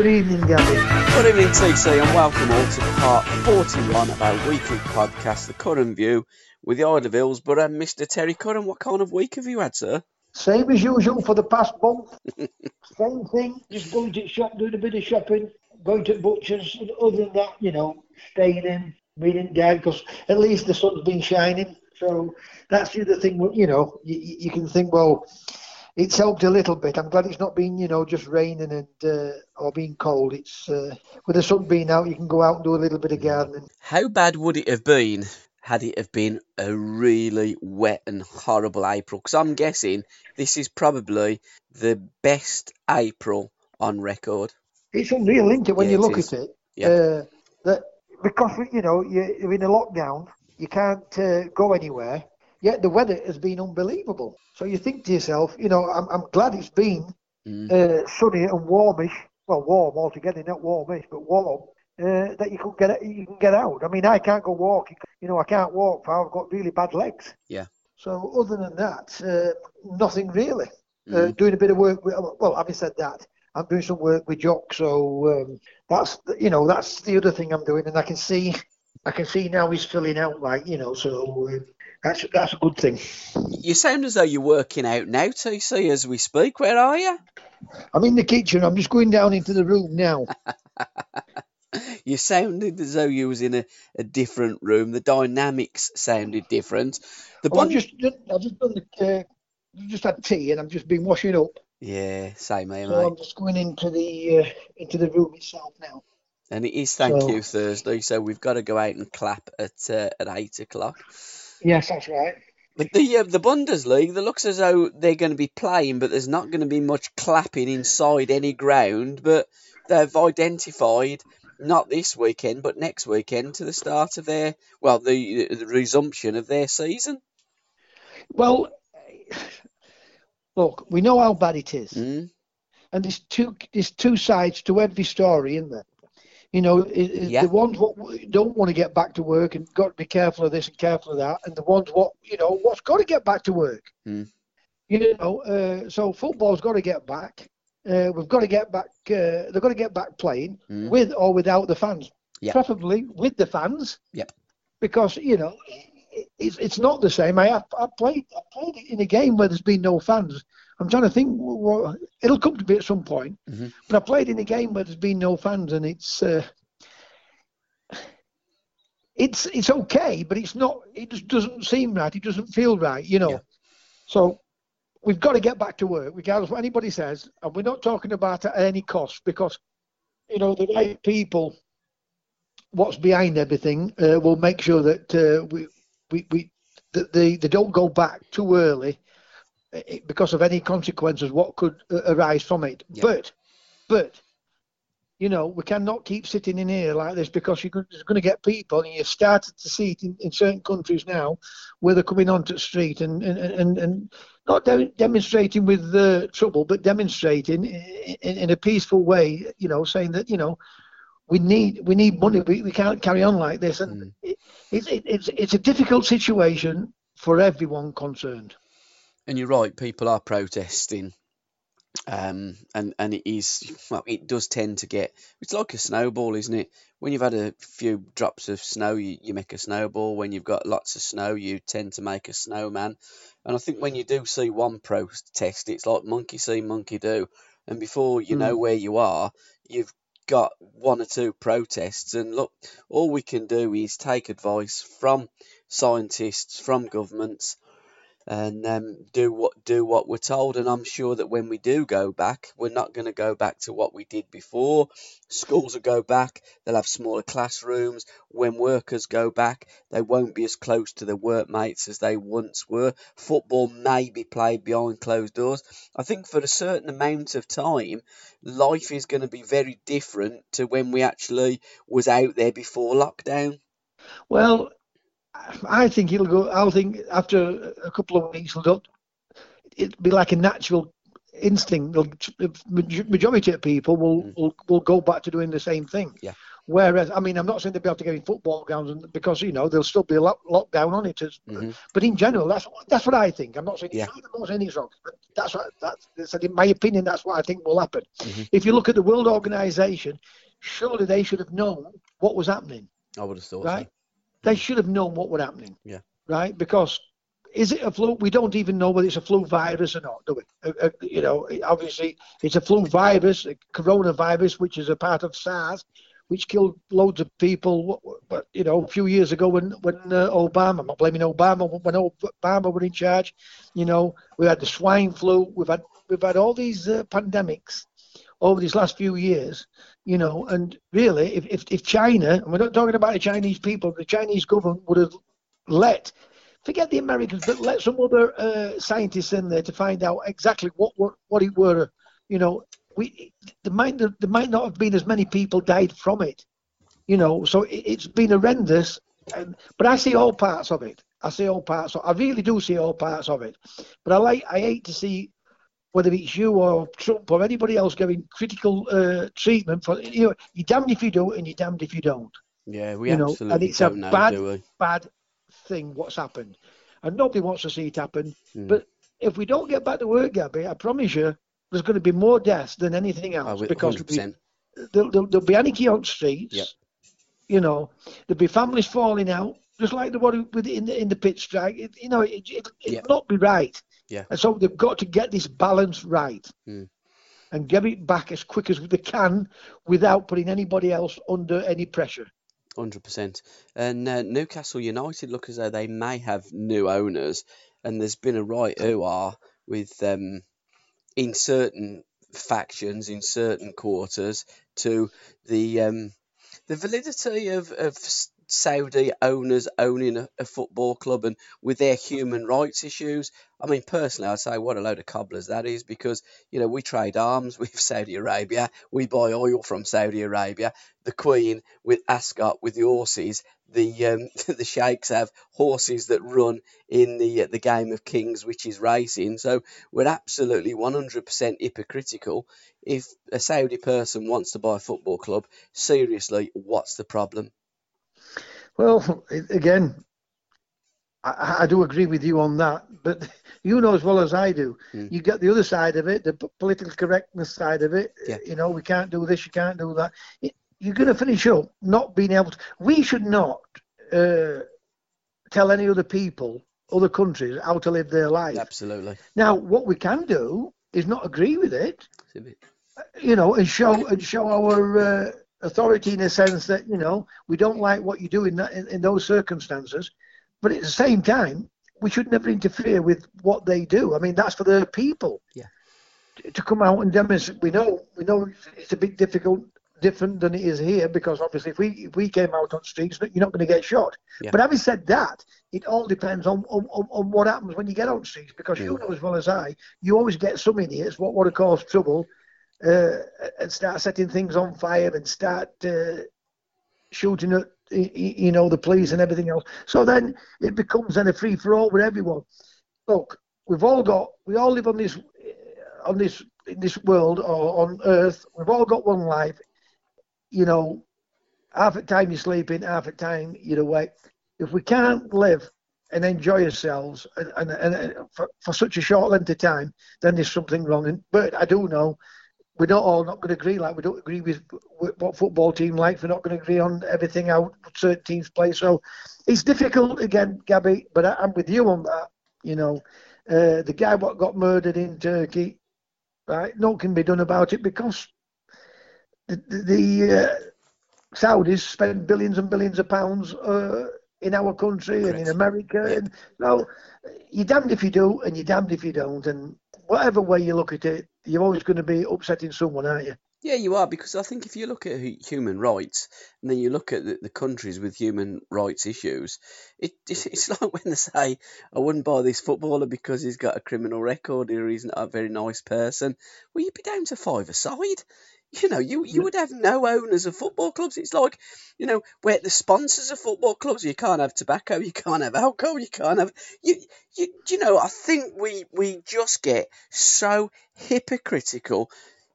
Good evening, Gavin. Good evening, TC, and welcome all to part 41 of our weekly podcast, The Curran View, with the Isle of Hills. But um, Mr. Terry Curran, what kind of week have you had, sir? Same as usual for the past month. Same thing. Just going to the shop, doing a bit of shopping, going to butchers. And other than that, you know, staying in, meeting dad, because at least the sun's been shining. So that's the other thing. You know, you, you can think, well, it's helped a little bit. I'm glad it's not been, you know, just raining and uh, or being cold. It's uh, with the sun being out, you can go out and do a little bit of gardening. How bad would it have been had it have been a really wet and horrible April? Because I'm guessing this is probably the best April on record. It's unreal, isn't it, when Yeah, you look at it? Yeah. Uh, that because you know you're you're in a lockdown, you can't uh, go anywhere. Yet the weather has been unbelievable. So you think to yourself, you know, I'm, I'm glad it's been Mm. uh, sunny and warmish. Well, warm altogether, not warmish, but warm. Uh, that you can get you can get out. I mean, I can't go walking. You know, I can't walk. For I've got really bad legs. Yeah. So other than that, uh, nothing really. Uh, Mm. doing a bit of work. With, well, having said that, I'm doing some work with Jock. So um, that's you know that's the other thing I'm doing, and I can see I can see now he's filling out like you know. So uh, that's that's a good thing. You sound as though you're working out now, TC, as we speak. Where are you? I'm in the kitchen. I'm just going down into the room now. You sounded as though you was in a, a different room. The dynamics sounded different. The I've just I've just done the uh, just had tea and I've just been washing up. yeah, same here, So mate. I'm just going into the uh, into the room itself now. And it is thank So- you Thursday, so we've got to go out and clap at uh, at eight o'clock. Yes, that's right. But the uh, the Bundesliga, it looks as though they're going to be playing, but there's not going to be much clapping inside any ground. But they've identified not this weekend, but next weekend to the start of their well, the the resumption of their season. Well, look, we know how bad it is, Mm? and there's two there's two sides to every story, isn't there? You know, i- i- Yeah. the ones what don't want to get back to work and got to be careful of this and careful of that, and the ones what you know what's got to get back to work. Mm. You know, uh, so football's got to get back. Uh, we've got to get back. Uh, they've got to get back playing Mm. with or without the fans. Yeah. Preferably with the fans. Yep. Because you know, it, it's it's not the same. I I played I played in a game where there's been no fans. I'm trying to think. Well, it'll come to be at some point. Mhm. But I played in a game where there's been no fans, and it's. Uh, it's it's okay, but it's not. It just doesn't seem right. It doesn't feel right, you know. Yeah. So we've got to get back to work, regardless of what anybody says. And we're not talking about at any cost because, you know, the right people, what's behind everything, uh, will make sure that uh, we, we, we, that they, they don't go back too early because of any consequences what could uh, arise from it. Yeah. But, but, you know, we cannot keep sitting in here like this because you're going to get people, and you've started to see it in, in certain countries now, where they're coming onto the street and and and, and not de- demonstrating with uh, trouble, but demonstrating in, in, in a peaceful way. You know, saying that you know we need we need money. We, we can't carry on like this, and Mm. it, it, it's it's a difficult situation for everyone concerned. And you're right, people are protesting. Um, and, and it is, well, it does tend to get, it's like a snowball, isn't it? When you've had a few drops of snow, you, you make a snowball. When you've got lots of snow, you tend to make a snowman. And I think when you do see one protest, it's like monkey see, monkey do. And before you know where you are, you've got one or two protests. And look, all we can do is take advice from scientists, from governments, and um, do what do what we're told. And I'm sure that when we do go back, we're not going to go back to what we did before. Schools will go back; they'll have smaller classrooms. When workers go back, they won't be as close to their workmates as they once were. Football may be played behind closed doors. I think for a certain amount of time, life is going to be very different to when we actually was out there before lockdown. Well, I think it'll go. I'll think after a couple of weeks, it'll, it'll be like a natural instinct. The majority of people will, mm. will will go back to doing the same thing. Yeah. Whereas, I mean, I'm not saying they'll be able to get in football grounds because you know there'll still be a lock, lockdown on it. Mm-hmm. But in general, that's that's what I think. I'm not saying yeah. I'm not saying it's wrong. But that's what that's in my opinion. That's what I think will happen. Mm-hmm. If you look at the World Organization, surely they should have known what was happening. I would have thought right. So. They should have known what was happening. Yeah. Right? Because is it a flu? We don't even know whether it's a flu virus or not, do we? Uh, uh, you know, obviously it's a flu virus, a coronavirus, which is a part of SARS, which killed loads of people. But you know, a few years ago when when uh, Obama, I'm not blaming Obama, when Obama were in charge, you know, we had the swine flu. We've had we've had all these uh, pandemics over these last few years, you know, and really, if, if, if China, and we're not talking about the Chinese people, the Chinese government would have let, forget the Americans, but let some other uh, scientists in there to find out exactly what what, what it were, you know, we there might there might not have been as many people died from it, you know, so it, has been horrendous, and, but I see all parts of it. I see all parts. Of, I really do see all parts of it, but I like I hate to see whether it's you or Trump or anybody else getting critical uh, treatment for you know you're damned if you do and you're damned if you don't. Yeah, we you know, absolutely and it's a know, bad, bad thing what's happened, and nobody wants to see it happen. Mm. But if we don't get back to work, Gabby, I promise you, there's going to be more deaths than anything oh, else oh, because there'll, there'll, there'll, be anarchy on streets. Yep. You know, there'll be families falling out, just like the one in the in the pit strike. It, you know, it, it, it yep. not be right. Yeah. And so they've got to get this balance right mm. and get it back as quick as they can without putting anybody else under any pressure. Hundred percent. And uh, Newcastle United look as though they may have new owners, and there's been a right who are with um, in certain factions in certain quarters to the um, the validity of, of Saudi owners owning a, a, football club and with their human rights issues. I mean, personally, I'd say what a load of cobblers that is because, you know, we trade arms with Saudi Arabia, we buy oil from Saudi Arabia, the Queen with Ascot with the horses, the um, the sheikhs have horses that run in the uh, the game of kings, which is racing. So we're absolutely 100% hypocritical. If a Saudi person wants to buy a football club, seriously, what's the problem? Well, again, I, I, do agree with you on that, but you know as well as I do, mm. you get the other side of it, the political correctness side of it. Yeah. You know, we can't do this, you can't do that. You're going to finish up not being able to. We should not uh, tell any other people, other countries, how to live their life. Absolutely. Now, what we can do is not agree with it. You know, and show and show our uh, authority in a sense that you know we don't like what you do in that in, in those circumstances, but at the same time we should never interfere with what they do. I mean that's for the people. Yeah. To, to come out and demonstrate, we know we know it's a bit difficult, different than it is here because obviously if we if we came out on streets, you're not going to get shot. Yeah. But having said that, it all depends on, on, on what happens when you get on streets because you mm. know as well as I, you always get some idiots what want to cause trouble uh, and start setting things on fire and start uh, shooting at you know the police and everything else. So then it becomes then a free for all with everyone. Look, we've all got we all live on this on this in this world or on Earth. We've all got one life. You know, half the time you're sleeping, half the time you're awake. If we can't live and enjoy ourselves and, and, and for, for such a short length of time, then there's something wrong. And, but I do know we're not all not going to agree. Like we don't agree with, what football team likes. We're not going to agree on everything how certain teams play. So it's difficult again, Gabby. But I, am with you on that. You know, uh, the guy what got murdered in Turkey, right? Nothing can be done about it because the, the uh, Saudis spend billions and billions of pounds uh, in our country and in America. Yeah. And so you're damned if you do, and you're damned if you don't. And whatever way you look at it, you're always going to be upsetting someone, aren't you? Yeah, you are because I think if you look at human rights and then you look at the, the countries with human rights issues, it it's it's like when they say I wouldn't buy this footballer because he's got a criminal record or he's not a very nice person. Well, you'd be down to five a side. You know, you you would have no owners of football clubs. It's like, you know, where the sponsors of football clubs, you can't have tobacco, you can't have alcohol, you can't have you you, you know, I think we we just get so hypocritical.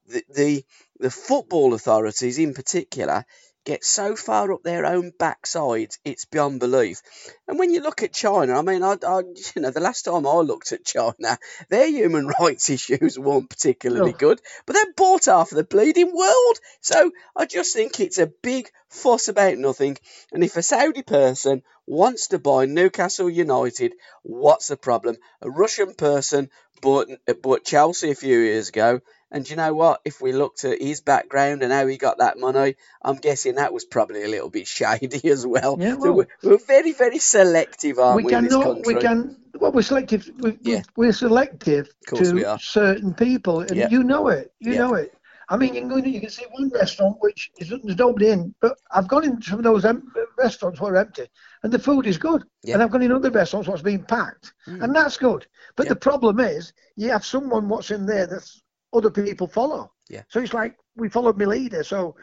The, the the football authorities in particular get so far up their own backsides, it's beyond belief. And when you look at China, I mean, I, I you know, the last time I looked at China, their human rights issues weren't particularly No. good, but they're bought half of the bleeding world. So I just think it's a big fuss about nothing. And if a Saudi person wants to buy Newcastle United, what's the problem? A Russian person bought bought Chelsea a few years ago. And you know what? If we looked at his background and how he got that money, I'm guessing that was probably a little bit shady as well. Yeah, so we're, we're very, very selective, aren't we, we in cannot. country? We can. Well, we're selective. We, Yeah. we, we're selective to we certain people, and Yeah. you know it. You Yeah. know it. I mean, you can, go in, you can see one restaurant which is, there's nobody in, but I've gone into some of those em- restaurants where empty, and the food is good. Yeah. And I've gone in other restaurants what's being packed, Mm. and that's good. But Yeah. the problem is, you have someone what's in there that other people follow. Yeah. So it's like we followed my leader. So,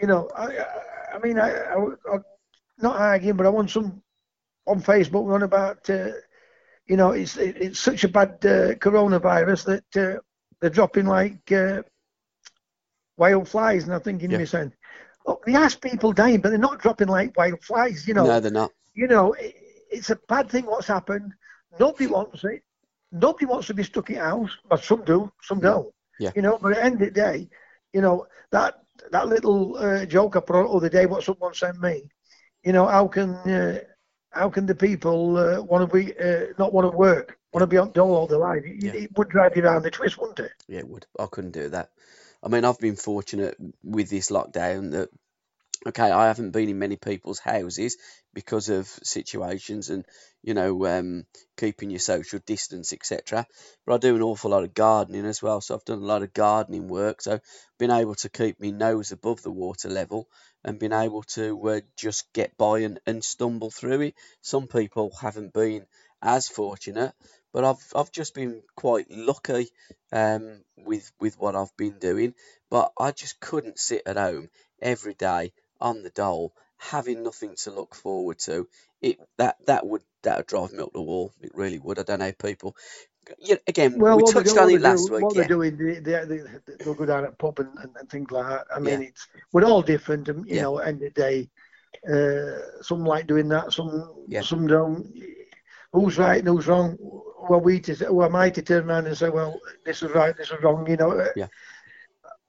you know, I, I, I mean, I, I, I, not arguing, but I want some on Facebook on about, uh, you know, it's it, it's such a bad uh, coronavirus that uh, they're dropping like uh, wild flies, and I'm thinking Yeah. myself, oh, they ask people dying, but they're not dropping like wild flies. You know, No, they're not. you know, it, it's a bad thing what's happened. Nobody wants it. Nobody wants to be stuck in house, but some do, some don't. Yeah. You know, but at the end of the day, you know, that that little uh, joke I put out the other day, what someone sent me, you know, how can uh, how can the people uh, want to be uh, not want to work, want to be on dole all their life? It, Yeah. it would drive you around the twist, wouldn't it? Yeah, it would. I couldn't do that. I mean, I've been fortunate with this lockdown that, okay, I haven't been in many people's houses because of situations and, you know, um, keeping your social distance, etc. But I do an awful lot of gardening as well. So I've done a lot of gardening work. So been able to keep my nose above the water level and been able to uh, just get by and, and stumble through it. Some people haven't been as fortunate, but I've I've just been quite lucky um, with with what I've been doing. But I just couldn't sit at home every day on the dole, having nothing to look forward to. It that that would that would drive me up the wall. It really would. I don't know people. Yeah, again, Well, we touched do- on it last do- week. What Yeah, they're doing, they, they, they, they'll go down at pub and, and, and things like that. I mean, it's we're all different, and you Yeah. know, end of the day, uh, some like doing that, some Yeah. some don't. Who's right and who's wrong? Well, we to who am I to turn around and say, well, this is right, this is wrong, you know? Yeah.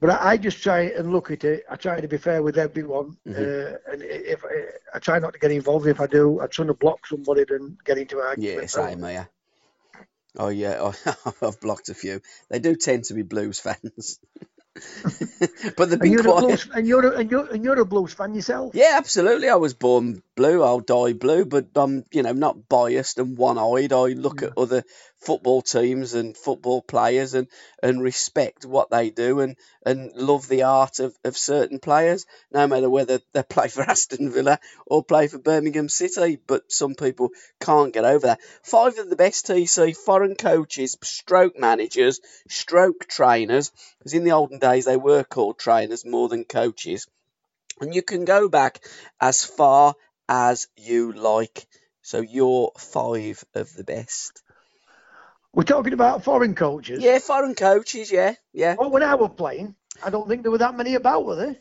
But I, I just try and look at it. I try to be fair with everyone, Mhm. uh, and if I, I try not to get involved. If I do, I'd to block somebody than get into yeah, arguments. same here. Oh yeah, I've blocked a few. They do tend to be Blues fans, but they've And been you're, a quiet. blues, and you're a, and you're and you're a blues fan yourself. Yeah, absolutely. I was born blue. I'll die blue, but I'm, you know, not biased and one-eyed. I look at other football teams and football players and, and respect what they do and, and love the art of, of certain players, no matter whether they play for Aston Villa or play for Birmingham City. But some people can't get over that. Five of the best TC foreign coaches, stroke managers, stroke trainers, because in the olden days they were called trainers more than coaches. And you can go back as far as you like. So you're five of the best. We're talking about foreign coaches. Yeah, foreign coaches, yeah, yeah. Well, when I was playing, I don't think there were that many about, were there?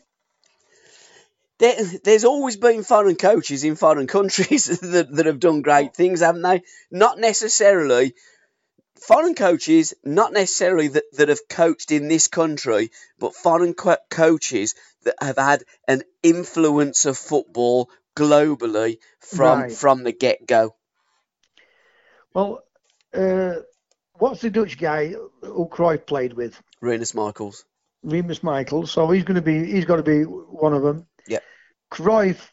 There, there's always been foreign coaches in foreign countries that, that have done great things, haven't they? Not necessarily foreign coaches, not necessarily that, that have coached in this country, but foreign co- coaches that have had an influence of football globally from Right. from the get go. Well, uh, what's the Dutch guy who Cruyff played with? Rinus Michels. Remus Michael. So he's going to be, he's got to be one of them. Yep. Cruyff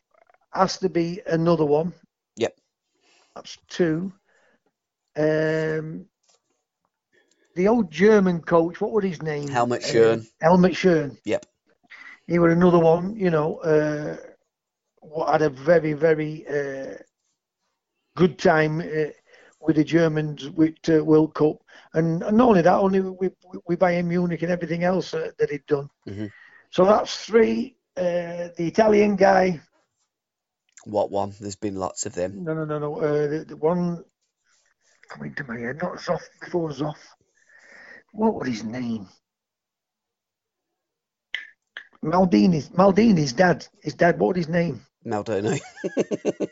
has to be another one. Yep. That's two. Um, the old German coach, what was his name? Helmut Schön. Uh, Helmut Schön. Yep. He was another one, you know, uh, had a very, very uh, good time uh, with the Germans with uh, World Cup. And, and not only that, only with, with Bayern Munich and everything else uh, that he'd done. hmm So that's three. Uh, the Italian guy, What one? There's been lots of them. no, no, no, no. Uh, the, the one coming to my head, not Zoff, before Zoff. What was his name? Maldini's Maldini's dad. His dad. What was his name? Maldini.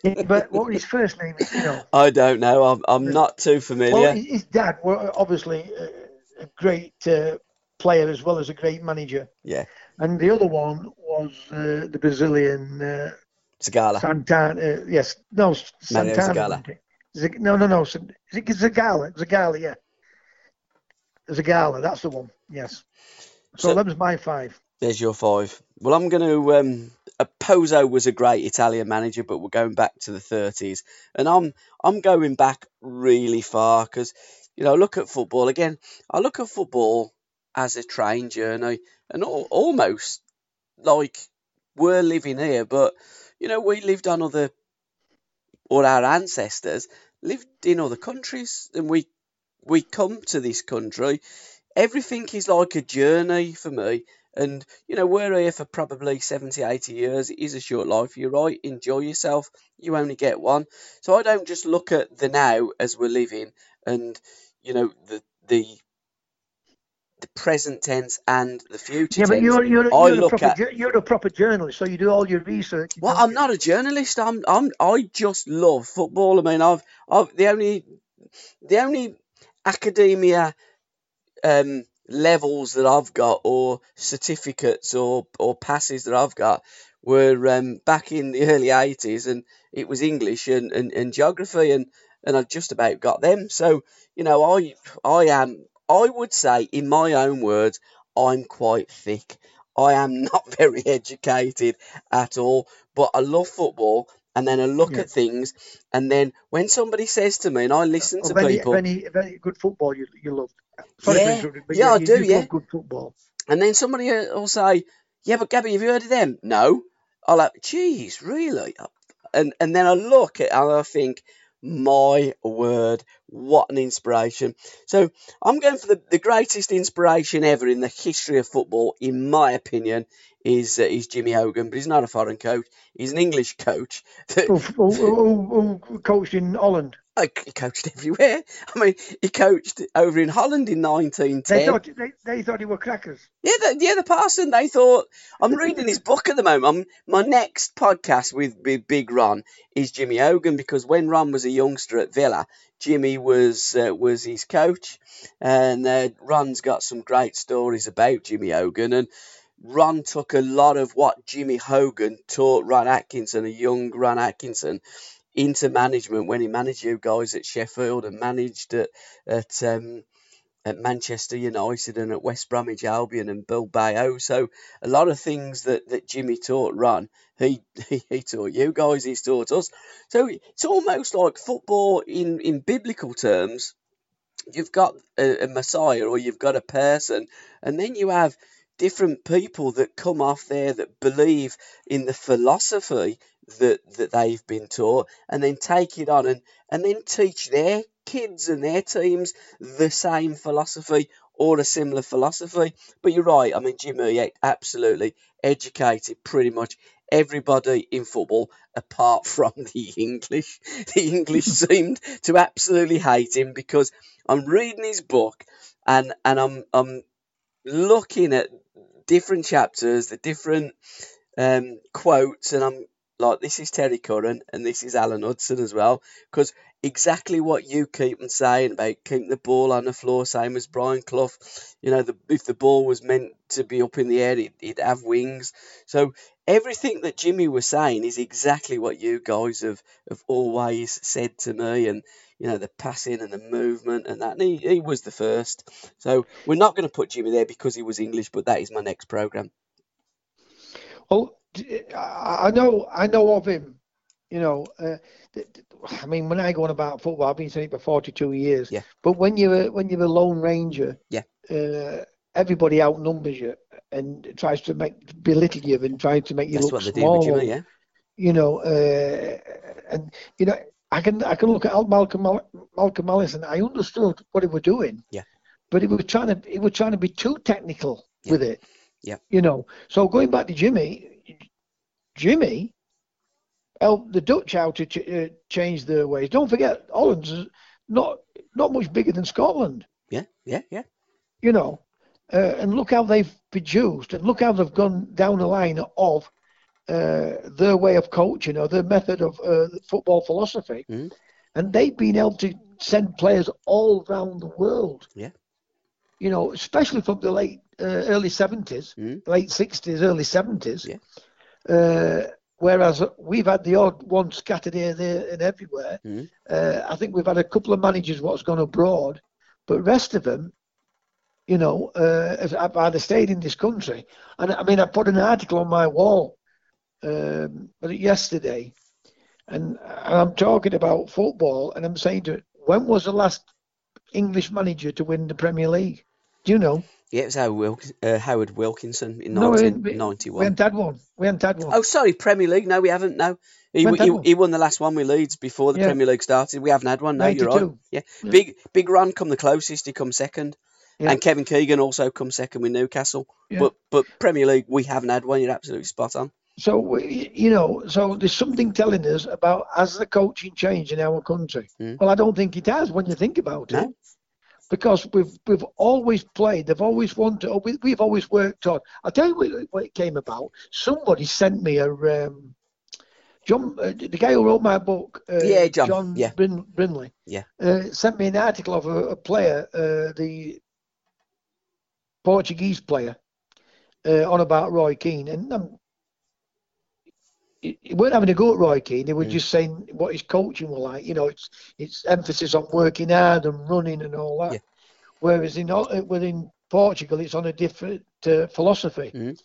Yeah, but what was his first name? You know. I don't know. I'm, I'm not too familiar. his his dad was obviously a, a great uh, player as well as a great manager. Yeah. And the other one was uh, the Brazilian uh, Zagala. Santana. Uh, yes, no, Mario Santana. Zagallo. wasn't it? Zag- no, no, no. Is it Zagala? Zagala, yeah. Zagala, that's the one. Yes. So, So- that was my five. There's your five. Well, I'm going to. Um, Pozzo was a great Italian manager, but we're going back to the 30s, and I'm I'm going back really far because you know look at football again. I look at football as a train journey, and al- almost like we're living here, but you know we lived on other, or our ancestors lived in other countries, and we we come to this country. Everything is like a journey for me. And, you know, we're here for probably 70, 80 years. It is a short life. You're right. Enjoy yourself. You only get one. So I don't just look at the now as we're living and, you know, the, the, the present tense and the future Yeah, but tense. you're you're, I you're, a proper, at- you're a proper journalist, so you do all your research. Well, I'm you? not a journalist. I'm, I'm, I just love football. I mean, I've, I've the only, the only academia, um, levels that I've got, or certificates, or or passes that I've got, were um, back in the early '80s, and it was English and, and, and geography, and and I just about got them. So you know, I I am, I would say, in my own words, I'm quite thick. I am not very educated at all, but I love football. And then I look Yeah. at things, and then when somebody says to me, and I listen to any, people, any, any good football you you love. Sorry Yeah, for interrupting, but yeah, I do, yeah. good football. And then somebody will say, "Yeah, but Gabby, have you heard of them?" No. I'll like, "Geez, really?" And and then I look at and I think, "My word, what an inspiration!" So I'm going for the, the greatest inspiration ever in the history of football, in my opinion, is uh, is Jimmy Hogan. But he's not a foreign coach; he's an English coach. that- coached in Holland? He coached everywhere. I mean, he coached over in Holland in 1910. They 1910. thought they, they thought he were crackers. Yeah, the, yeah, the parson. They thought I'm reading his book at the moment. I'm, my next podcast with, with Big Ron is Jimmy Hogan because when Ron was a youngster at Villa, Jimmy was uh, was his coach, and uh, Ron's got some great stories about Jimmy Hogan. And Ron took a lot of what Jimmy Hogan taught Ron Atkinson, a young Ron Atkinson, into management when he managed you guys at Sheffield and managed at at um, at Manchester United and at West Bromwich Albion and Bilbao. So a lot of things that, that Jimmy taught Ron, he, he he taught you guys, he's taught us. So it's almost like football in, in biblical terms. You've got a, a Messiah or you've got a person, and then you have different people that come off there that believe in the philosophy that that they've been taught and then take it on and and then teach their kids and their teams the same philosophy or a similar philosophy. But you're right i mean jimmy yeah, absolutely educated pretty much everybody in football apart from the english the english seemed to absolutely hate him because i'm reading his book and and i'm i'm looking at different chapters the different um, quotes and i'm like this is Terry Curran and this is Alan Hudson as well because exactly what you keep on saying about keep the ball on the floor same as Brian Clough. You know the, if the ball was meant to be up in the air it, it'd have wings. So everything that Jimmy was saying is exactly what you guys have, have always said to me and you know the passing and the movement and that and he, he was the first. So we're not going to put Jimmy there because he was English but that is my next program. Well, I I know I know of him You know, uh, I mean, when I go on about football, I've been saying it for 42 years. Yeah. But when you're when you're a lone ranger, Yeah. uh, everybody outnumbers you and tries to make belittle you and tries to make you That's look what they do small. with Jimmy, yeah. You know, uh, and you know, I can I can look at Malcolm Malcolm Allison. I understood what he was doing. Yeah. But he was trying to he was trying to be too technical Yeah. with it. Yeah. You know, so going back to Jimmy, Jimmy helped the Dutch out to ch- uh, change their ways. Don't forget, Holland's not not much bigger than Scotland. Yeah, yeah, yeah. You know, uh, and look how they've produced, and look how they've gone down the line of uh, their way of coaching or their method of uh, football philosophy, Mhm. and they've been able to send players all around the world. Yeah. You know, especially from the late uh, early 70s, Mhm. late 60s, early 70s. Yeah. Uh, whereas we've had the odd one scattered here, there, and everywhere. Mhm. Uh, I think we've had a couple of managers what's gone abroad, but rest of them, you know, uh, have- have either stayed in this country. And I mean, I put an article on my wall um, yesterday, and I'm talking about football, and I'm saying to it, when was the last English manager to win the Premier League? Do you know? Yeah, it was Howard, Wilk- uh, Howard Wilkinson in No, we- we- 1991. We haven't had one. We haven't had one. Oh, sorry, Premier League. No, we haven't. No, he, he, he won the last one with Leeds before the Yeah. Premier League started. We haven't had one. No, you're right. Yeah, Yeah. big big Ron come the closest. He come second, Yeah. and Kevin Keegan also come second with Newcastle. But but Premier League we haven't had one. You're absolutely spot on. So you know, so there's something telling us about has the coaching changed in our country? Mm. Well, I don't think it has when you think about it, No. Because we've we've always played. They've always wanted. We, we've always worked on. I'll tell you what, what it came about. Somebody sent me a. Um, John, uh, the guy who wrote my book, uh, Yeah, John, yeah. Brin, Brinley, Yeah. uh, sent me an article of a, a player, uh, the Portuguese player, uh, on about Roy Keane, and um, he, weren't having a go at Roy Keane. He was Mm. just saying what his coaching was like. You know, it's it's emphasis on working hard and running and all that. Yeah. Whereas in within Portugal, it's on a different uh, philosophy. Mhm.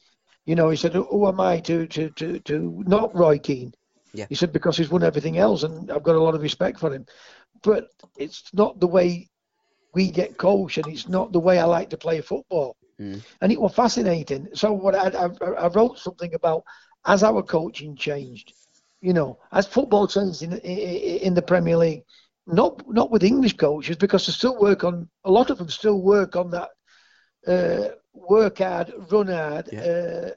You know, he said, "Who am I to to to to not Roy Keane?" Yeah. He said because he's won everything else, and I've got a lot of respect for him. But it's not the way we get coached, and it's not the way I like to play football. Mm. And it was fascinating. So what I, I, I wrote something about as our coaching changed, you know, as football changed in in, the Premier League. Not not with English coaches because they still work on a lot of them still work on that uh, work hard, run hard, Yeah.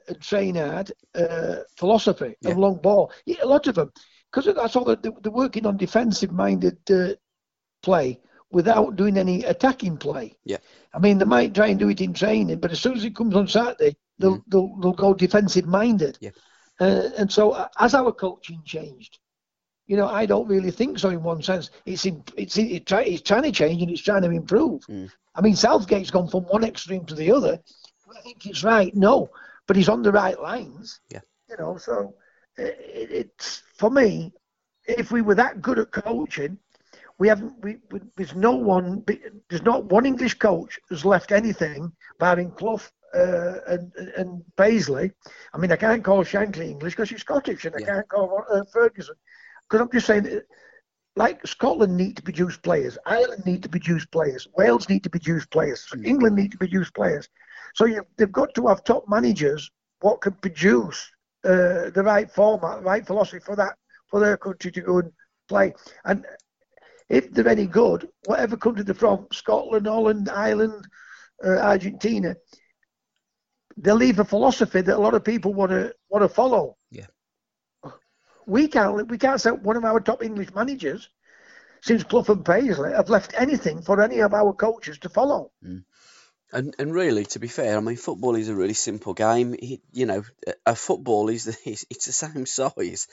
uh, train hard uh, philosophy Yeah. and long ball. Yeah, a lot of them because that's all they're, they're working on defensive minded uh, play without doing any attacking play. Yeah. I mean, they might try and do it in training, but as soon as it comes on Saturday, they'll they'll, they'll go defensive minded. Yeah. Uh, and so, uh, as our coaching changed, you know, I don't really think so. In one sense, it's in, it's it try, it's trying to change and it's trying to improve. Mm. I mean, Southgate's gone from one extreme to the other. I think he's right. No, but he's on the right lines. Yeah. You know, so uh, it, it's for me. If we were that good at coaching, we haven't. We, we there's no one. There's not one English coach has left anything, barring Clough uh, and and Paisley. I mean, I can't call Shankly English because he's Scottish, and I Yeah. can't call uh, Ferguson because I'm just saying. that, Like Scotland need to produce players, Ireland need to produce players, Wales need to produce players, Mm. England need to produce players. So you, they've got to have top managers what can produce uh, the right format, the right philosophy for that for their country to go and play. And if they're any good, whatever country they're from, Scotland, Holland, Ireland, uh, Argentina, they leave a philosophy that a lot of people want to want to follow. Yeah. We can't we can't say one of our top English managers since Clough and Paisley have left anything for any of our coaches to follow. Mm. And and really, to be fair, I mean, football is a really simple game. It, you know, a- football is, the, is it's the same size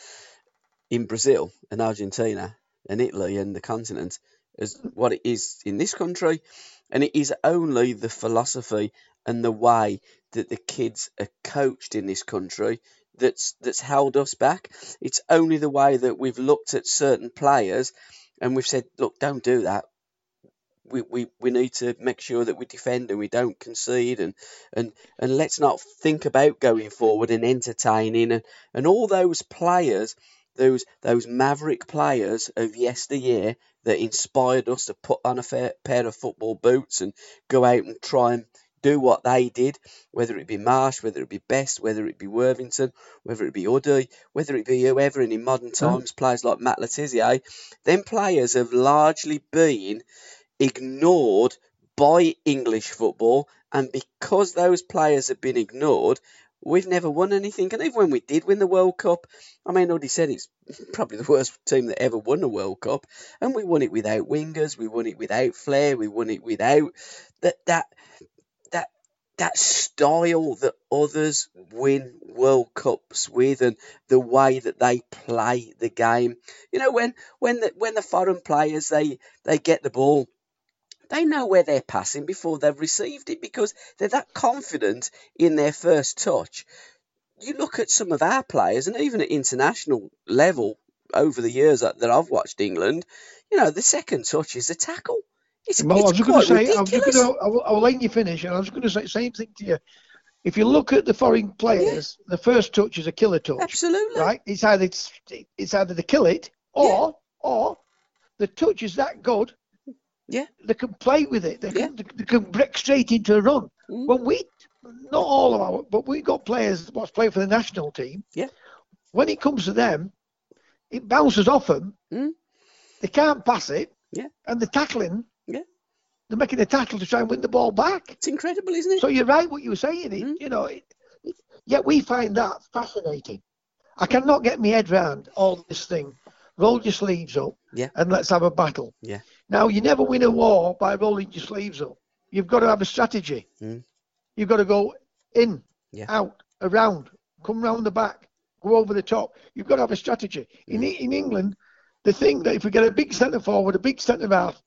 in Brazil and Argentina and Italy and the continent as what it is in this country, and it is only the philosophy and the way that the kids are coached in this country that's that's held us back. It's only the way that we've looked at certain players and we've said, look, don't do that we, we, we need to make sure that we defend and we don't concede and, and, and let's not think about going forward and entertaining and, and all those players those those maverick players of yesteryear that inspired us to put on a fair pair of football boots and go out and try and do what they did, whether it be Marsh, whether it be Best, whether it be Worthington, whether it be Huddy, whether it be whoever, and in modern mm-hmm. times, players like Matt Le then players have largely been ignored by English football, and because those players have been ignored, we've never won anything. And even when we did win the World Cup, I mean, already said it's probably the worst team that ever won a World Cup, and we won it without wingers, we won it without flair, we won it without that that that that style that others win World Cups with, and the way that they play the game. You know, when when the when the foreign players they they get the ball they know where they're passing before they've received it because they're that confident in their first touch. You look at some of our players, and even at international level over the years that, that I've watched England, you know, the second touch is a tackle. It's, Well, I it's was going quite to say, I was just going to, I will, I will let you finish, and I was going to say the same thing to you. If you look at the foreign players, the first touch is a killer touch, Absolutely. right? It's either it's, it's either to kill it, or or the touch is that good. Yeah. They can play with it. They Yeah. can, they can break straight into a run. Mm. When we, not all of our, but we got players what's playing for the national team. Yeah. When it comes to them, it bounces off them. Mm. They can't pass it. Yeah. And the tackling. Yeah. They're making a tackle to try and win the ball back. It's incredible, isn't it? So you're right what you were saying. It, Mm. You know, it, it, yet we find that fascinating. I cannot get my head round all this thing. Roll your sleeves up Yeah. and let's have a battle. Yeah. Now, you never win a war by rolling your sleeves up. You've got to have a strategy. Mm. You've got to go in, Yeah. out, around, come round the back, go over the top. You've got to have a strategy. In, Mm. in England, the thing that if we get a big centre forward, a big centre half,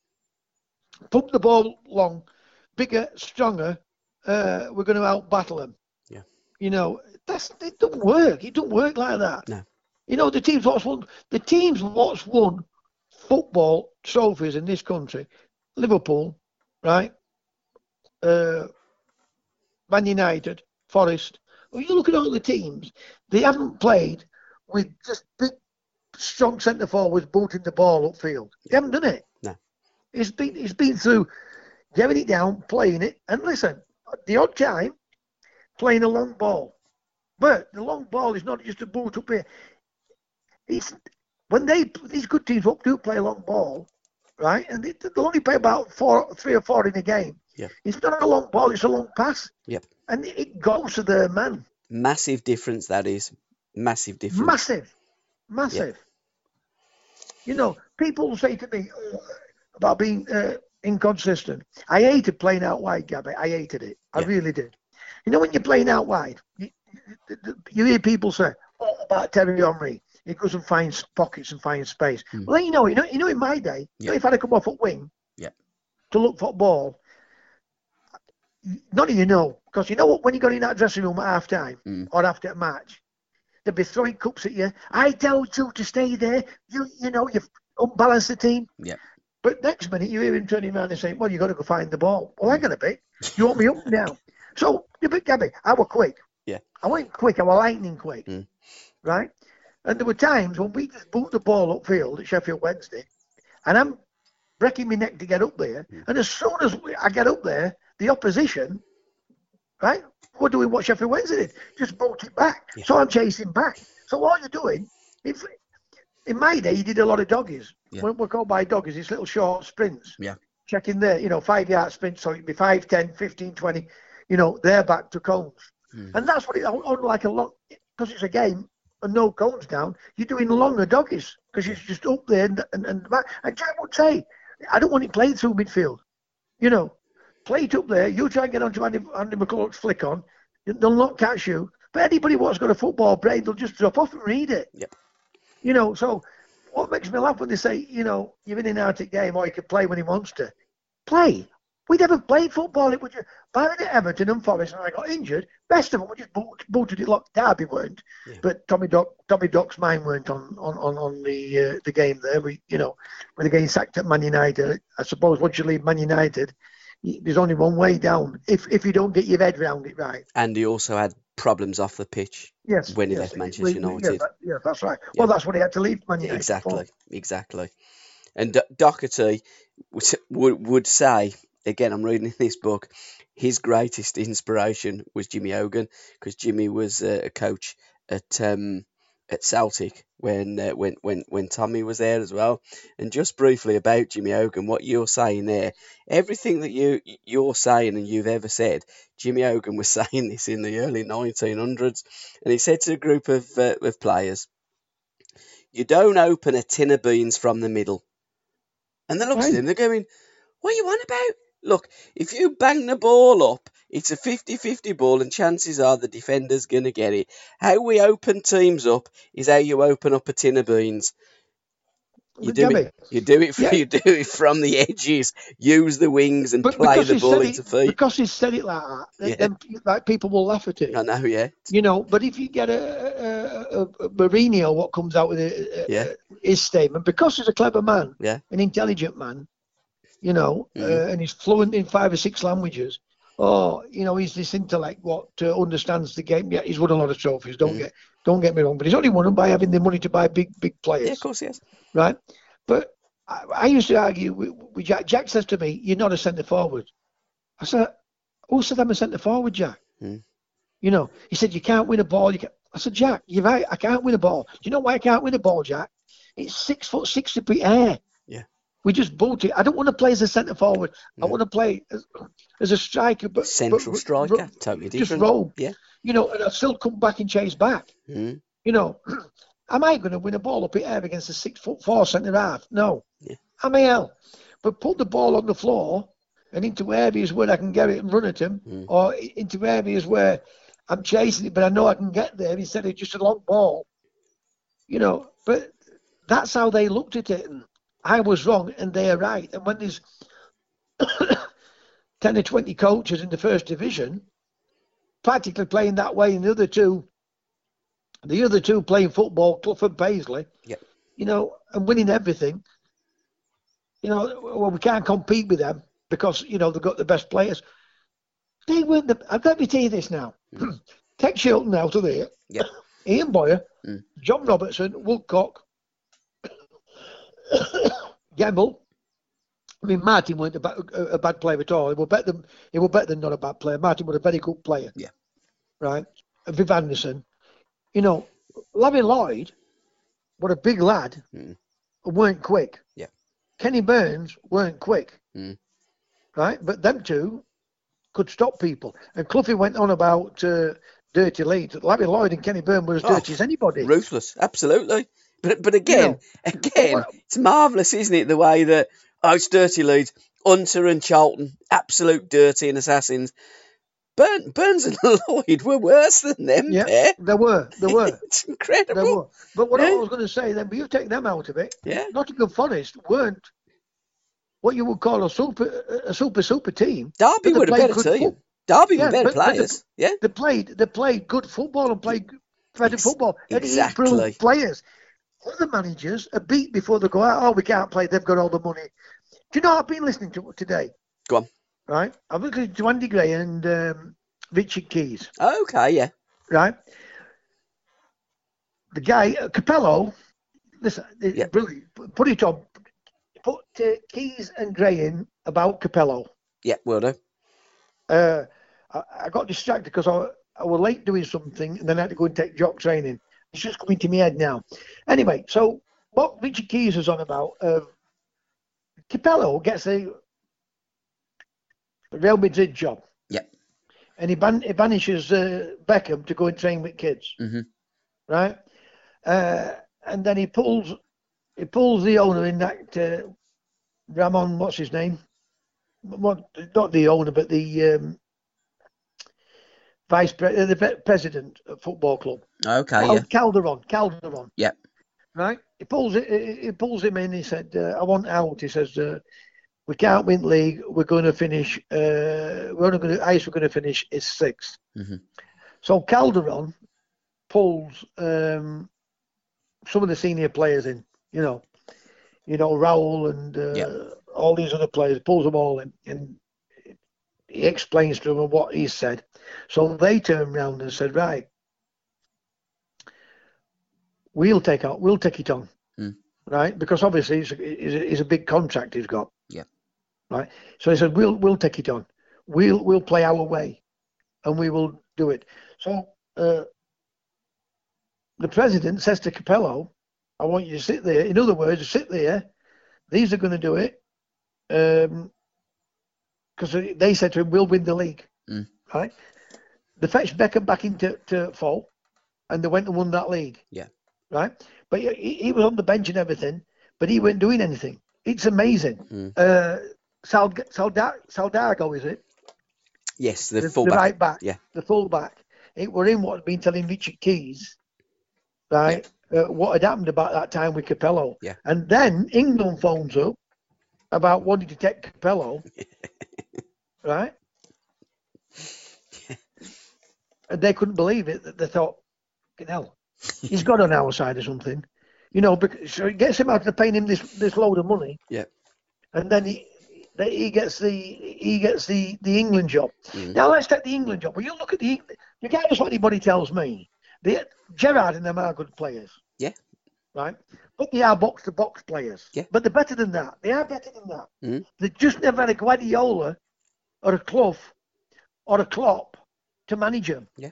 pump the ball long, bigger, stronger, uh, we're going to out battle them. Yeah. You know, that's it don't work. It don't work like that. No. You know, the teams what's won the teams what's won football trophies in this country, Liverpool, right? Uh, Man United, Forest. Well, you look at all the teams, they haven't played with just big, strong centre forwards booting the ball upfield. They haven't done it. No. It's been it's been through getting it down, playing it, and listen, the odd time playing a long ball. But the long ball is not just a boot up here. It's when they these good teams do play long ball, right? And they, they'll only play about four, three or four in a game. Yeah. It's not a long ball; it's a long pass. Yep. And it, goes to the man. Massive difference that is. Massive difference. Massive, massive. You know, people say to me oh, about being uh, inconsistent. I hated playing out wide, Gabby. I hated it. I Yeah. really did. You know, when you're playing out wide, you, you- you hear people say oh, about Thierry Henry. He goes and finds pockets and finds space. Hmm. Well, then you know, you know, you know, in my day, Yeah. if I'd have come off at wing Yeah. to look for a ball, none of you know because you know what? When you got in that dressing room at half time Mm. or after a match, they'd be throwing cups at you. I told you to stay there. You, you know, you've unbalanced the team. Yeah. But next minute, you hear him turning around and saying, "Well, you've got to go find the ball." Well, hang going to be. You want me up now? So, you but Gabby, I was quick. Yeah. I went quick. I was lightning quick. Mm. Right. And there were times when we just boot the ball upfield at Sheffield Wednesday, and I'm breaking my neck to get up there. Mm. And as soon as we- I get up there, the opposition, right? What do we what Sheffield Wednesday did, just boot it back. Yeah. So I'm chasing back. So all you're doing, if in my day you did a lot of doggies. Yeah. When we're called by doggies, it's little short sprints. Yeah. Checking there, you know, five yard sprints, so it'd be 5, 10, 15, 20, you know, they're back to cones. Mm. And that's what it, unlike a lot, because it's a game and no cones down, you're doing longer doggies because it's just up there and, and, and back. And Jack would say, I don't want it played through midfield. You know, play it up there. You try and get onto Andy, Andy McCulloch's flick on. They'll not catch you. But anybody what's got a football brain, they'll just drop off and read it. Yep. You know, so what makes me laugh when they say, you know, you're in and out game or you can play when he wants to. Play. We never played football. It was just Barron at Everton and Forest, and I got injured. Best of them, we just boot, booted it locked. Derby weren't, Yeah. but Tommy Doc, Tommy Doc's mind weren't on on on, on the uh, the game there. We, you know, when they getting sacked at Man United, I suppose once you leave Man United, there's only one way down. If if you don't get your head round it right. And he also had problems off the pitch Yes. when he yes, left Manchester United. Yeah, that, yeah, that's right. Yeah. Well, that's what he had to leave Man United. for. Exactly, exactly. And D- Docherty would would say again. I'm reading in this book. His greatest inspiration was Jimmy Hogan because Jimmy was uh, a coach at um, at Celtic when uh, when when when Tommy was there as well. And just briefly about Jimmy Hogan, what you're saying there, everything that you you're saying and you've ever said, Jimmy Hogan was saying this in the early 1900s, and he said to a group of uh, of players, "You don't open a tin of beans from the middle." And they look at him, they're going, "What are you on about?" Look, if you bang the ball up, it's a 50-50 ball, and chances are the defender's gonna get it. How we open teams up is how you open up a tin of beans. You do it. You do it. Yeah. You do it from the edges. Use the wings and but play the ball into it, feet. because he said it like that, Yeah. then like people will laugh at it. I know. Yeah. You know, but if you get a, a, a, a Mourinho, what comes out with a, a, uh, Yeah. Uh, his statement, because he's a clever man, Yeah. an intelligent man, you know, Mhm. uh, and he's fluent in five or six languages. Oh, you know, he's this intellect what uh, understands the game. Yeah, he's won a lot of trophies. Don't Mhm. get don't get me wrong, but he's only won them by having the money to buy big big players Yeah. Of course. Yes. right? But I, I used to argue with, with Jack. Jack says to me, "You're not a centre forward." I said, "Who said I'm a centre forward, Jack?" Hmm. You know, he said, "You can't win a ball." You can I said, "Jack, you're right. I can't win a ball. Do you know why I can't win a ball, Jack? It's six foot six to be air. We just bolt it. I don't want to play as a centre forward. I want to play as, as a striker, but Central but, striker. Totally different. just roll. Yeah. You know, and I still come back and chase back. Mhm. You know, am I going to win a ball up in air against a six foot four centre half? No. Yeah. Am I hell? But put the ball on the floor and into areas where I can get it and run at him, Mm. or into areas where I'm chasing it, but I know I can get there instead of just a long ball. You know, but that's how they looked at it. And I was wrong and they are right. And when there's 10 or 20 coaches in the first division practically playing that way, and the other two, the other two playing football, Clough and Paisley, Yep. you know, and winning everything, you know, well, we can't compete with them because, you know, they've got the best players. They weren't the, I've got to tell you this now. Take Shilton out of there. Yep. Ian Bowyer, Mm. John Robertson, Woodcock, Gamble. I mean, Martin weren't a, ba- a, a bad player at all. He was better than he was better than not a bad player. Martin was a very good player. Yeah. Right. Viv Anderson. You know, Larry Lloyd was a big lad Mm. weren't quick. Yeah. Kenny Burns weren't quick. Mm. Right. But them two could stop people. And Cloughie went on about uh, dirty Leeds. Larry Lloyd and Kenny Burns were as Oh, dirty as anybody. Ruthless, absolutely. But but again, again, what- it's marvellous, isn't it? The way that oh, it's dirty Leeds. Hunter and Charlton, absolute dirty and assassins. Burn, Burns and Lloyd were worse than them. Yeah, there. there were. There were. it's There incredible. were. But what I was going to say then, but you take them out of it. Yeah, Nottingham Forest weren't what you would call a super, a super, super team. Derby But they were a better team. Derby Yeah, were better but- but players. yeah, They played, they played good football and played better Ex- football. And exactly. improved players. Other managers are beat before they go out. Oh, we can't play. They've got all the money. Do you know what I've been listening to today? Go on. Right, I've been listening to Andy Gray and um, Richard Keys. Okay, yeah, right? The guy, uh, Capello, listen, Yeah. brilliant. Put it on. Put uh, Keys and Gray in about Capello. yeah, will do. Uh, I, I got distracted because I, I was late doing something and then I had to go and take jock training. It's just coming to my head now. Anyway, so what Richard Keys was on about, uh, Capello gets a Real Madrid job. Yeah. And he, ban- he banishes uh, Beckham to go and train with kids. Mhm. Right? Uh, and then he pulls he pulls the owner in that uh, Ramon, what's his name? What, not the owner, but the um, vice pre- uh, the president of football club. Okay, Cal- yeah, Calderon, Calderon. Yeah. Right. He pulls it. He pulls him in. He said, uh, "I want out." He says, uh, "We can't win league. We're going to finish. Uh, we're only going to. Highest we're going to finish is 6th Mhm. So Calderon pulls um, some of the senior players in. You know, you know Raul and uh, Yeah. all these other players. Pulls them all in, and he explains to them what he said. So they turned around and said, right, we'll take out, we'll take it on, Mm. right? Because obviously it's a, it's, a, it's a big contract he's got. Yeah. Right. So he said, we'll we'll take it on. We'll we'll play our way, and we will do it. So uh, the president says to Capello, I want you to sit there. In other words, sit there. These are going to do it. Um, because they said to him, "We'll win the league." Mm. Right? They fetched Beckham back into to fall, and they went and won that league. Yeah. Right? But he, he was on the bench and everything, but he wasn't doing anything. It's amazing. Mm. Uh, Sal, Salda, Saldago, is it? Yes, the, the, fullback. the right back, Yeah. the fullback. It were in what had been telling Richard Keys, right? Uh, what had happened about that time with Capello. Yeah. And then England phones up about wanting to take Capello, right? and they couldn't believe it. They thought, know, he's got on our side or something, you know. Because so it gets him out of paying him this this load of money. Yeah. And then he. He gets the he gets the, the England job. Mm. Now let's take the England job. Well, you look at the regardless what anybody tells me, the Gerrard and them are good players. Yeah. Right. But they are box to box players. Yeah. But they're better than that. They are better than that. Mm. They just never had a Guardiola or a Clough or a Klopp to manage them. Yeah.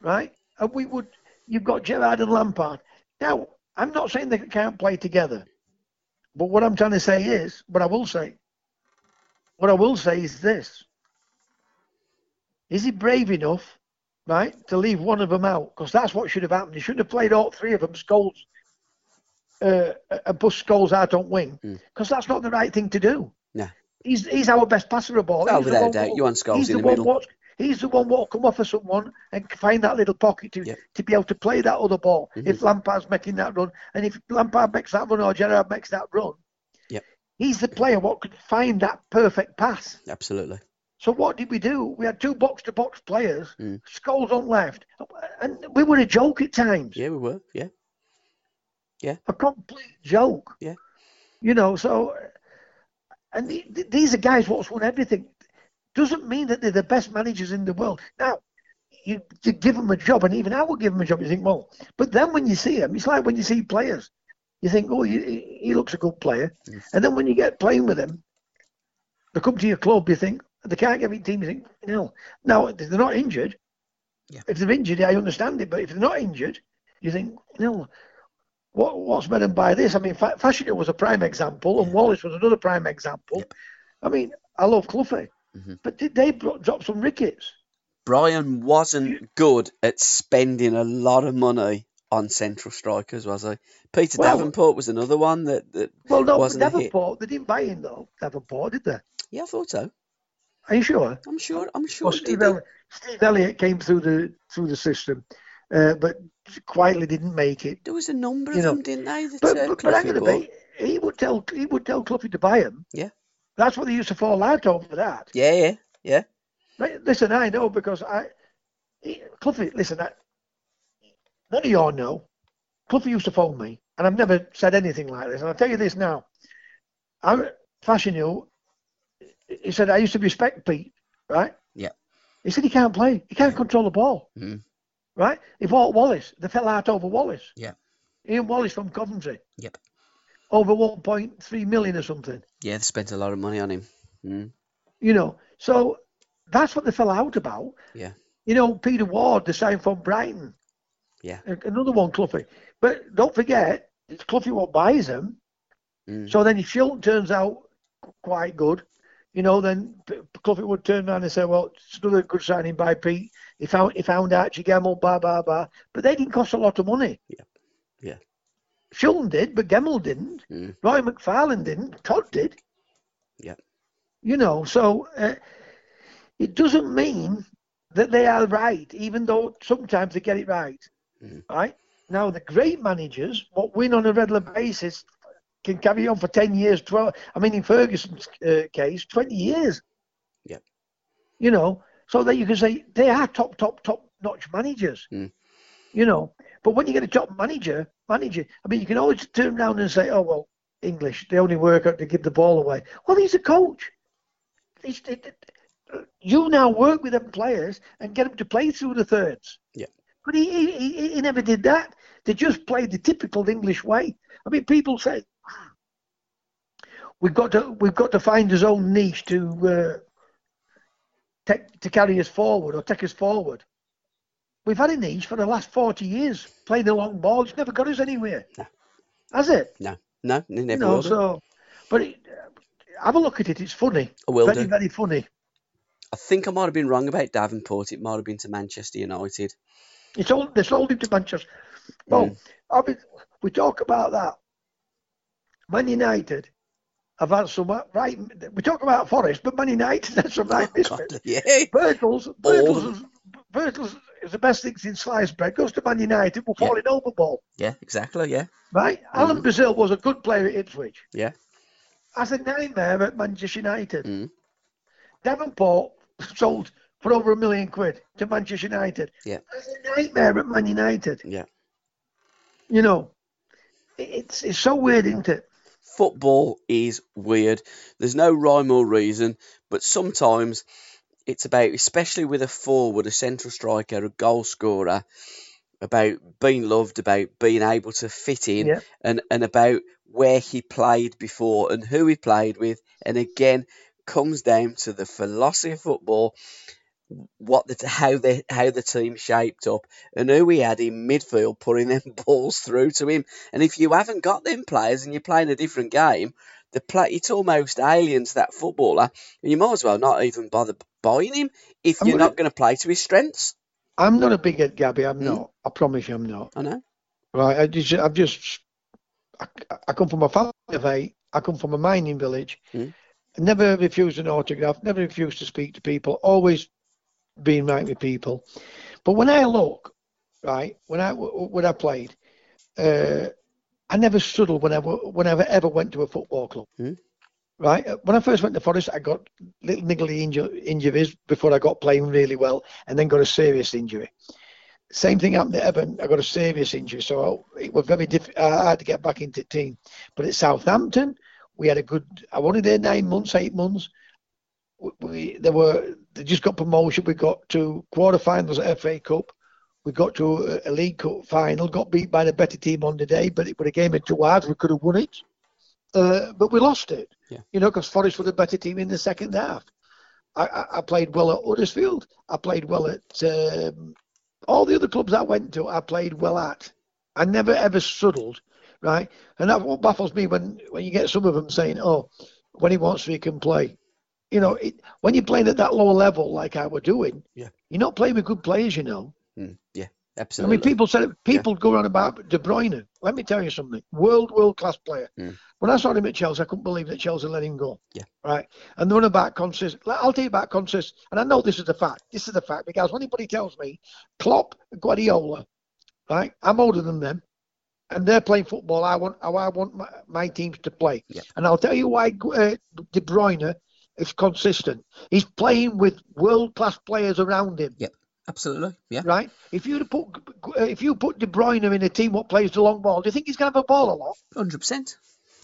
Right. And we would. You've got Gerrard and Lampard. Now, I'm not saying they can't play together, but what I'm trying to say is, what I will say, what I will say is this: Is he brave enough, right, to leave one of them out? Because that's what should have happened. He shouldn't have played all three of them, Scholes, uh, and push Scholes out on wing, Mm. because that's not the right thing to do. He's he's our best passer of ball. Oh, He's without a doubt. You want Scholes he's in the the one middle. what he's the one what come off of someone and find that little pocket to Yep. to be able to play that other ball. Mhm. If Lampard's making that run, and if Lampard makes that run or Gerrard makes that run, Yep. he's the player what could find that perfect pass. Absolutely. So what did we do? We had two box to box players, Mm. Scholes on left, and we were a joke at times. Yeah, we were. Yeah, Yeah. A complete joke. Yeah. You know, so and the, the- these are guys what's won everything. Doesn't mean that they're the best managers in the world. Now, you, you give them a job, and even I would give them a job. You think, well, but then when you see them, it's like when you see players. You think, oh, he, he looks a good player, Mm. and then when you get playing with them, they come to your club. You think they can't get me team. You think, no, now if they're not injured. Yeah. If they're injured, I understand it. But if they're not injured, you think, no, what what's meant by this? I mean, Fa- Fashanu was a prime example, and. Wallace was another prime example. Yep. I mean, I love Cloughie, Mhm. but did they drop some rickets? Brian wasn't good at spending a lot of money on central strikers, was he? Peter Well- Davenport was another one that, that Well, no, Wasn't. Davenport, they didn't buy him though. Davenport, did they? yeah, I thought so. Are you sure? I'm sure. I'm sure. Well, Steve. Elliott, Steve Elliott came through the through the system, uh, but quietly didn't make it. There was a number of know, them, didn't they? That, But, uh, but, but I'm Cloughie going to be. He would tell he would tell Cloughie to buy him. Yeah. That's what they used to fall out over that. Yeah, yeah, yeah. Right, Listen, I know because I, he, Cloughie. Listen, I, none of y'all know. Cloughie used to phone me, and I've never said anything like this. And I'll tell you this now. I fashion you. He said I used to respect Pete, right? Yeah. He said he can't play. He can't control the ball. Mhm. Right? He bought Wallace. They fell out over Wallace. Yeah. Ian Wallace from Coventry. Yep. Over 1.3 million or something. Yeah, they spent a lot of money on him. Mm. You know, so that's what they fell out about. Yeah. You know, Peter Ward, the sign from Brighton. Yeah. Another one, Cloughie. But don't forget, it's Cloughie what buys them. Mm. So then if Shilton turns out quite good, you know, then Cloughie would turn around and say, well, it's another good signing by Pete. He found he found Archie Gemmill, blah, blah, blah. But they didn't cost a lot of money. Yeah. Yeah. Shilton did, but Gemmill didn't. Mm. Roy McFarland didn't. Todd did. Yeah. You know, so uh, it doesn't mean that they are right, even though sometimes they get it right. Mhm. Right? Now, the great managers, what win on a regular basis, can carry on for 10 years, 12. I mean, in Ferguson's uh, case, 20 years. Yeah. You know, so that you can say they are top, top, top notch managers. Mm. You know, but when you get a top manager, manager, I mean, you can always turn around and say, oh, well, English, they only work out to give the ball away. Well, he's a coach. He's, you now work with them players and get them to play through the thirds. Yeah. But he, he, he, he never did that. They just played the typical English way. I mean, people say we've got to we've got to find his own niche to uh, take, to carry us forward or take us forward. We've had a niche for the last forty years, playing the long ball. It's never got us anywhere, No. has it? No, no, they never you know, will. so but it, have a look at it. It's funny, I will very do. very funny. I think I might have been wrong about Davenport. It might have been to Manchester United. It's all they sold him to Manchester. Well, Mm. I mean, we talk about that. Man United have had some right. We talk about Forest, but Man United had some right Oh, misfits. yeah. Birtles, Birtles, Birtles is the best thing since sliced bread. Goes to Man United, we're falling Yeah. falling overboard. Yeah, exactly. Yeah. Right? Alan Brazil was a good player at Ipswich. Yeah. As a nightmare at Manchester United. Mm. Davenport sold for over a million quid to Manchester United. Yeah. As a nightmare at Man United. Yeah. You know, it's it's so weird, isn't it? Football is weird. There's no rhyme or reason, but sometimes it's about, especially with a forward, a central striker, a goal scorer, about being loved, about being able to fit in, Yeah. and, and about where he played before and who he played with. And again, comes down to the philosophy of football, what the how the how the team shaped up, and who we had in midfield putting them balls through to him. And if you haven't got them players and you're playing a different game, the play it's almost alien to that footballer, and you might as well not even bother buying him if I'm you're gonna- not going to play to his strengths. I'm not a big head, Gabby. I'm Hmm. not. I promise you, I'm not. I know. Right? I just, I've just, I, I come from a family of eight. I come from a mining village. Hmm. Never refused an autograph. Never refused to speak to people. Always being right with people. But when I look, right, when I when I played, uh, I never struggled whenever whenever ever went to a football club. Hmm. Right, Uh, when I first went to Forest, I got little niggly inju- injuries before I got playing really well, and then got a serious injury. Same thing happened at Everton. I got a serious injury, so it was very difficult. I had to get back into the team. But at Southampton, we had a good. I wanted there nine months, eight months. We, we there were they just got promotion. We got to quarterfinals at FA Cup. We got to a, a League Cup final. Got beat by the better team on the day, but it was a game of two halves. We could have won it, uh, but we lost it. Yeah. You know, because Forest were the better team in the second half. I, I, I played well at Huddersfield. I played well at um, all the other clubs I went to. I played well at. I never ever struggled, right? And that's what baffles me when when you get some of them saying, "Oh, when he wants to, he can play." You know, it, when you're playing at that lower level like I were doing, Yeah. you're not playing with good players. You know, Mm, yeah, absolutely. I mean, people said people go on about De Bruyne. Let me tell you something. World, world class player. Mm. When I saw him at Chelsea, I couldn't believe that Chelsea let him go. Yeah. Right. And the one about consist. I'll tell you about consist. And I know this is the fact. This is the fact because when anybody tells me Klopp, Guardiola, right? I'm older than them, and they're playing football. I want how I want my, my teams to play. Yeah. And I'll tell you why uh, De Bruyne is consistent. He's playing with world class players around him Yep, absolutely. Yeah. right? If you put if you put De Bruyne in a team what plays the long ball, do you think he's going to have a ball a lot? Hundred percent.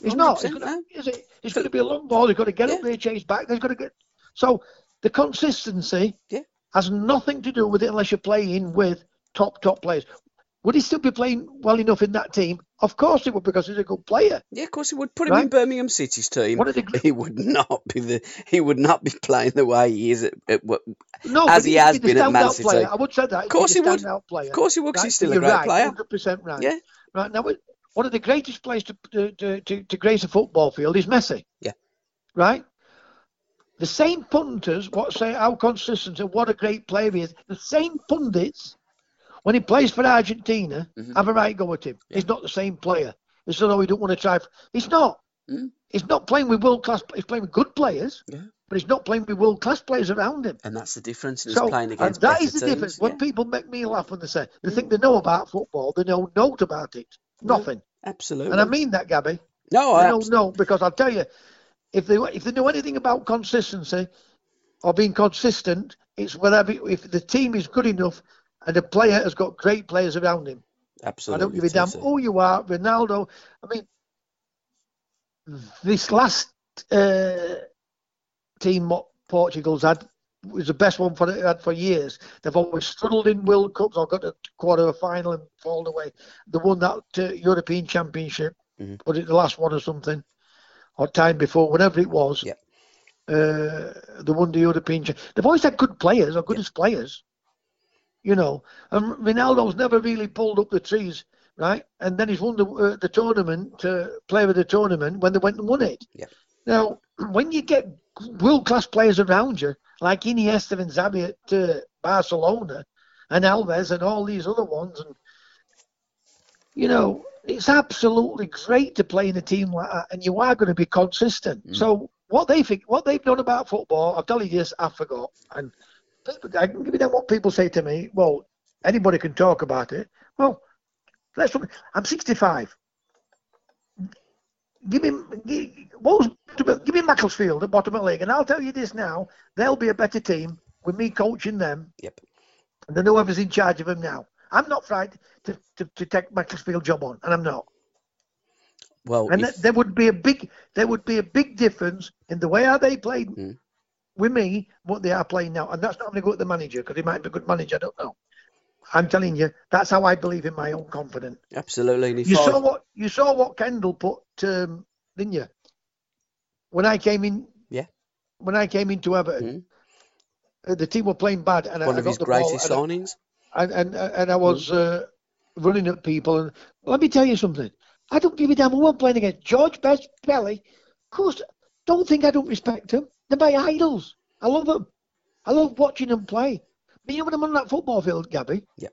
He's not. He's gonna, is it? It's going to be a long ball. He's got to get up Yeah. there, chase back. He's got to get. So the consistency Yeah. has nothing to do with it unless you're playing with top top players. Would he still be playing well enough in that team? Of course he would, because he's a good player. Yeah, of course he would put him in Birmingham City's team. One of the He would not be the. He would not be playing the way he is at. at what, no, As he has be been at Man City. Player. I would say that. Of course he'd he would. Player. of course, he would. right? he's still a You're great right, player. 100% right. Yeah. Right now, one of the greatest players to to, to, to, to grace a football field is Messi. Yeah. Right. The same punters, what say how consistent and what a great player he is. The same pundits, when he plays for Argentina, Mhm. have a right go at him. Yeah. He's not the same player. They said, "Oh, we don't want to try." f-" He's not. Mm. He's not playing with world class. He's playing with good players, Yeah. but he's not playing with world class players around him. And that's the difference. And So playing and against that better the teams. difference. When yeah, people make me laugh when they say they think they know about football, they know note about it. Nothing. absolutely. And I mean that, Gabby. no, I don't know because I'll tell you, if they if they know anything about consistency or being consistent, it's whenever if the team is good enough and the player has got great players around him. absolutely. I don't give a damn who you are, Ronaldo. I mean, this last uh, team Portugal's had, was the best one for had for years. They've always struggled in World Cups or got to quarter of final and fallen away. They won that uh, European Championship, Mhm. was it the last one or something, or time before, whatever it was. Yep. Uh, they won the European. They've always had good players, or good as players. You know, and Ronaldo's never really pulled up the trees, right? And then he's won the uh, the tournament, uh, player of the tournament, when they went and won it. Yep. Now, when you get world class players around you, like Iniesta and Xavi at uh, Barcelona, and Alves and all these other ones, and you know, it's absolutely great to play in a team like that, and you are going to be consistent. Mm. So what they think, what they've done about football, I'll tell you this, I forgot, and I can give you them what people say to me. Well, anybody can talk about it. Well, let's. look. I'm 65. Give me, give, what was, give me Macclesfield at bottom of the league, and I'll tell you this now: they'll be a better team with me coaching them Yep. than whoever's in charge of them now. I'm not frightened to, to, to take Macclesfield job on, and I'm not. Well, And if- th- there would be a big, there would be a big difference in the way how they played Mm. With me, what they are playing now. And that's not going to go at the manager because he might be a good manager. I don't know. I'm telling you, that's how I believe in my own confidence. absolutely. You I- saw what you saw what Kendall put, um, didn't you? When I came in, Yeah. When I came into Everton, uh, the team were playing bad, and I- one I, of got his the ball, greatest and signings. and and, and I was uh, running at people. And let me tell you something. I don't give a damn who I'm playing against. George Best, Pelly. Of course, don't think I don't respect them. They're my idols. I love them. I love watching them play. But you know when I'm on that football field, Gabby? Yeah.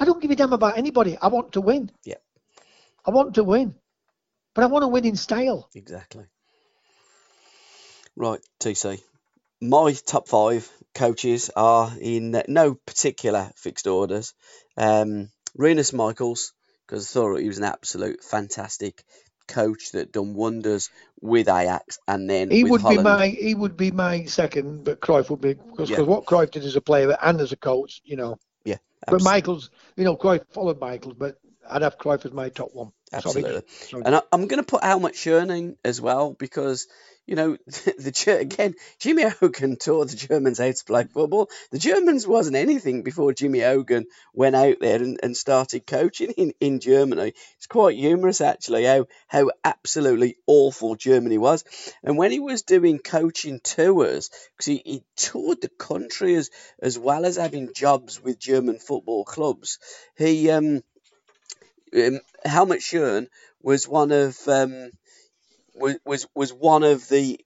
I don't give a damn about anybody. I want to win. Yeah. I want to win. But I want to win in style. Exactly. Right, TC. My top five coaches are in no particular fixed orders. Um, Rinus Michels, because I thought he was an absolute fantastic coach that done wonders with Ajax and then He would Holland. be my he would be my second, but Cruyff would be because Yeah. what Cruyff did as a player and as a coach, you know. yeah, But Michels, you know, Cruyff followed Michels, but I'd have Cruyff as my top one. Absolutely. Sorry. And I, I'm going to put Helmut Schön in as well because, you know, the again, Jimmy Hogan taught the Germans how to play football. The Germans wasn't anything before Jimmy Hogan went out there and, and started coaching in, in Germany. It's quite humorous actually how how absolutely awful Germany was. And when he was doing coaching tours, because he, he toured the country as as well as having jobs with German football clubs, he um um, Helmut Schön was one of um, was, was was one of the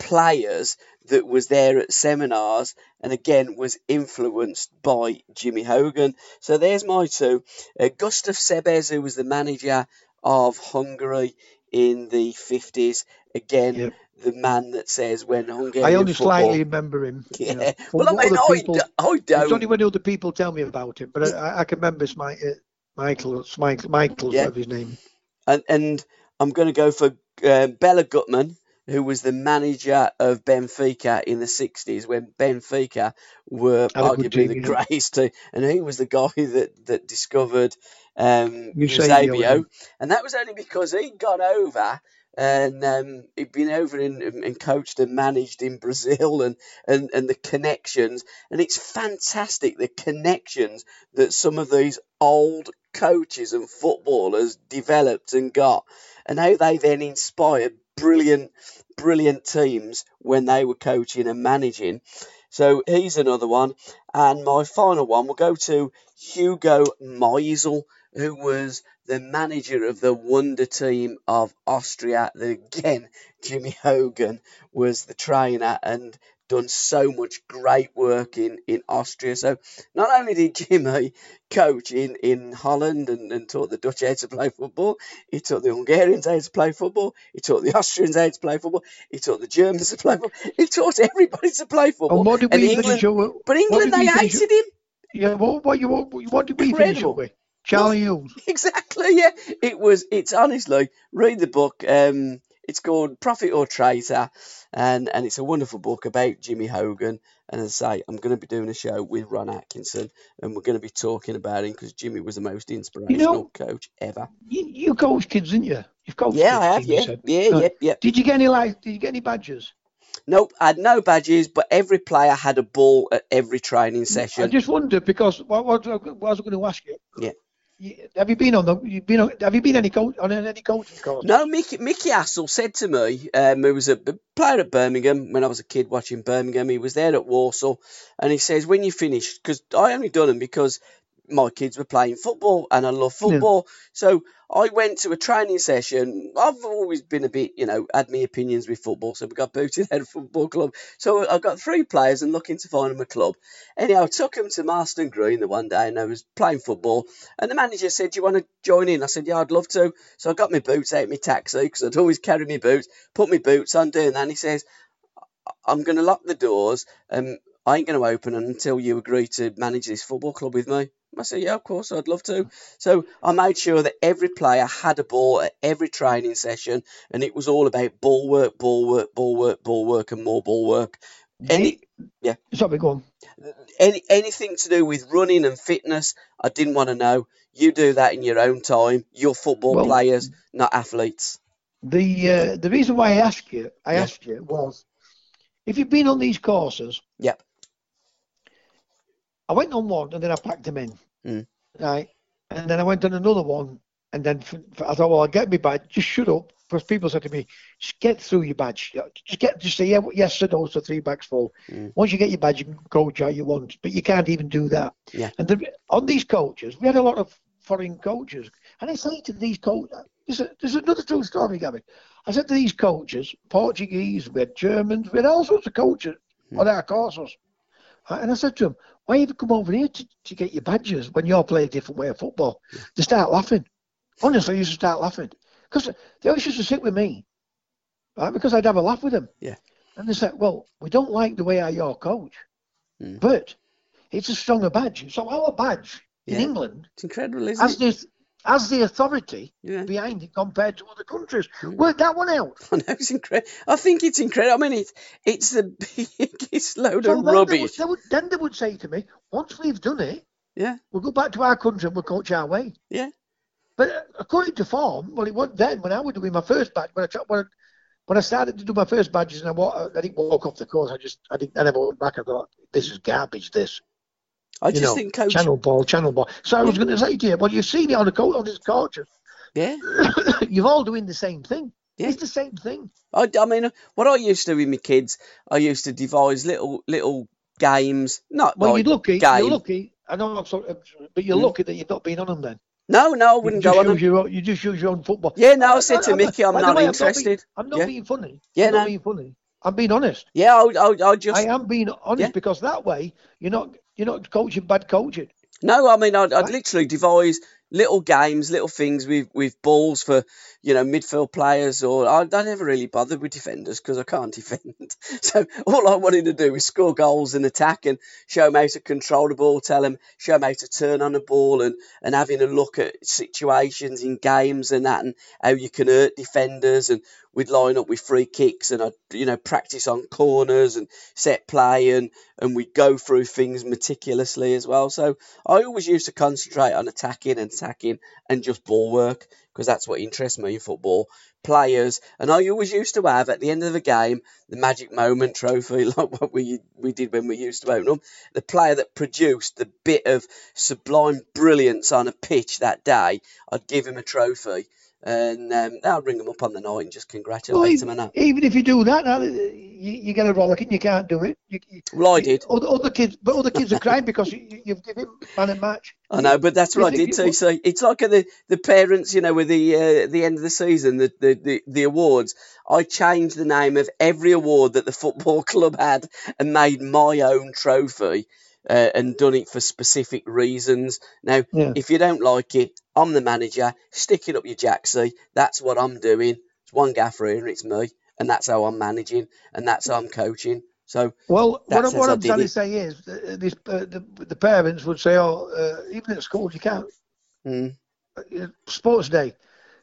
players that was there at seminars and again was influenced by Jimmy Hogan. So there's my two. Uh, Gustav Sebes, who was the manager of Hungary in the 50s, again Yep. the man that says when Hungarian I only football. slightly remember him. you Yeah. know. Well, I mean, I, people- d- I It's don't. only when other people tell me about him, but I, I can remember it's my, uh, Michael, it's Michael, Michael's Yeah. his name. and and I'm going to go for uh, Béla Guttmann, who was the manager of Benfica in the 60s when Benfica were good arguably the greatest team, and he was the guy that that discovered um, Eusebio, and that was only because he'd gone over. And um, he'd been over in, and coached and managed in Brazil and, and, and the connections. And it's fantastic the connections that some of these old coaches and footballers developed and got, and how they then inspired brilliant, brilliant teams when they were coaching and managing. So he's another one. And my final one will go to Hugo Meisl, who was the manager of the wonder team of Austria. Again, Jimmy Hogan was the trainer and done so much great work in, in Austria. So not only did Jimmy coach in, in Holland and, and taught the Dutch how to play football, he taught the Hungarians how to play football, he taught the Austrians how to play football, he taught the Germans to play football, he taught everybody to play football. And what did And we England- finish? But England, they hated him. Yeah, what, what, what, what did we finish up with? Charlie Hughes. Exactly, yeah. It was. It's honestly read the book. Um, it's called Prophet or Traitor, and and it's a wonderful book about Jimmy Hogan. And as I say, I'm going to be doing a show with Ron Atkinson, and we're going to be talking about him because Jimmy was the most inspirational coach ever. You, you coach kids, didn't you? You've coached Yeah, kids, I have. Yeah, said. yeah, Uh, yeah, yeah. Did you get any like? Did you get any badges? Nope, I had no badges, but every player had a ball at every training session. I just wondered because what, what, what I was going to ask you. Yeah. Have you been on the? You've been on, have you been any coach on any coaching course? No, Mickey, Mickey Hassel said to me, um, who was a player at Birmingham when I was a kid watching Birmingham. He was there at Warsaw, and he says when you finish, because I only done them because my kids were playing football and I love football. Yeah. So I went to a training session. I've always been a bit, you know, had my opinions with football. So we got booted out of football club. So I got three players and looking to find them a club. Anyhow, I took them to Marston Green the one day and I was playing football. And the manager said, Do you want to join in? I said, Yeah, I'd love to. So I got my boots out my taxi because I'd always carry my boots, put my boots on, doing that. And he says, I'm going to lock the doors and I ain't going to open until you agree to manage this football club with me. I said, yeah, of course, I'd love to. So I made sure that every player had a ball at every training session, and it was all about ball work, ball work, ball work, ball work, and more ball work. Any, yeah. Sorry, go on. Any anything to do with running and fitness, I didn't want to know. You do that in your own time. You're football well, players, not athletes. The uh, the reason why I asked you, I yeah. asked you was, if you've been on these courses, yep I went on one and then I packed them in. Mm. Right. And then I went on another one. And then for, for, I thought, well, I'll get me badge. Just shut up. Because people said to me, just get through your badge. Just get, just say, yeah, yes, or no, so three bags full. Mm. Once you get your badge, you can coach how you want. But you can't even do that. Yeah. And the, on these coaches, we had a lot of foreign coaches. And I say to these coaches, there's, there's another true story, Gavin. I said to these coaches, Portuguese, we had Germans, we had all sorts of coaches mm. on our courses. And I said to them, why you come over here to, to get your badges when you're playing a different way of football? Yeah. They start laughing. Honestly, they used to start laughing. Because they always used to sit with me, right? Because I'd have a laugh with them. Yeah. And they said, well, we don't like the way I your coach, mm. but it's a stronger badge. So our badge yeah. in England, it's incredible, isn't it? This, as the authority yeah. behind it compared to other countries. Mm. Work that one out. I know it's incredible. I think it's incredible. I mean, it's it's the biggest load so of rubbish. They would, they would, then they would say to me, once we've done it, yeah, we'll go back to our country and we'll coach our way. Yeah. But uh, according to form, well, it wasn't then when I was doing my first badge. When I when I, when I started to do my first badges and I, walk, I didn't walk off the course. I just I didn't I never went back. I thought this is garbage. This. I just know, think coach channel ball, channel ball. So I was going to say to you, well, you've seen it on the coach on his coaches. Yeah. You're all doing the same thing. Yeah. It's the same thing. I, I mean, what I used to do with my kids, I used to devise little little games. Not well, like you're lucky. Game. You're lucky. I know I'm sorry, but you're mm. lucky that you've not been on them then. No, no, I wouldn't go on them. Your, you just use your own football. Yeah, no, I said to Mickey, I'm not way, interested. I'm not, being, I'm not yeah. being funny. Yeah, I'm no. not being funny. I'm being honest. Yeah, I'll, I'll, I'll just. I am being honest Yeah. because that way you're not you're not coaching bad coaching. No, I mean, I'd, I'd literally devise little games, little things with, with balls for, you know, midfield players, or I, I never really bothered with defenders because I can't defend. So all I wanted to do was score goals and attack and show them how to control the ball, tell them, show them how to turn on the ball and, and having a look at situations in games and that and how you can hurt defenders and we'd line up with free kicks and I'd, you know, practice on corners and set play and, and we'd go through things meticulously as well. So I always used to concentrate on attacking and attacking and just ball work because that's what interests me in football. Players, and I always used to have at the end of the game the magic moment trophy, like what we we did when we used to open them. The player that produced the bit of sublime brilliance on a pitch that day, I'd give him a trophy. And um, I'll ring them up on the night and just congratulate Well, them. And that. Even if you do that, you, you get a rollicking. You can't do it. You, you, Well, I did. Other, other kids, but other kids are crying because you, you've given man a match. I know, but that's what I did too. So it's like the the parents, you know, with the uh, the end of the season, the, the the the awards. I changed the name of every award that the football club had and made my own trophy. Uh, and done it for specific reasons. Now, Yeah. if you don't like it, I'm the manager. Stick it up your jacksie. That's what I'm doing. It's one gaffer here, and it's me, and that's how I'm managing, and that's how I'm coaching. So Well, what, what I'm trying to say is, uh, this, uh, the, the parents would say, oh, uh, even at school, you can't. mm, Sports day,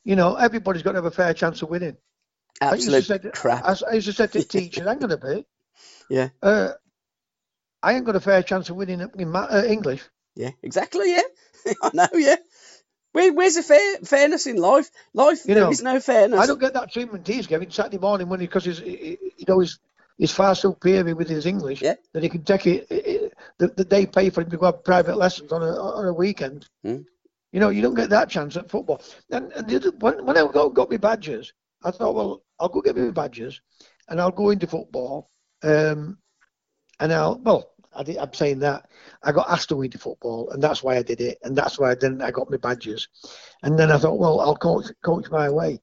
you know, everybody's got to have a fair chance of winning. I used to absolute say, crap. I, I used to say to teachers, I'm going to be. Yeah. Uh, I ain't got a fair chance of winning in ma- uh, English. Yeah, exactly. Yeah, I know. Yeah, Where, where's the fair, fairness in life? Life, You know, is no fairness. I don't get that treatment he's giving Saturday morning when he because he's he, he'd always is far superior with his English Yeah. that he can take it, it, that that they pay for him to go have private lessons on a on a weekend. Hmm. You know, you don't get that chance at football. And, and the other, when, when I got, got my badges, I thought, well, I'll go get my badges, and I'll go into football. Um, and I'll well, I did, I'm saying that I got asked to into football, and that's why I did it, and that's why then I got my badges. And then I thought, well, I'll coach, coach my way.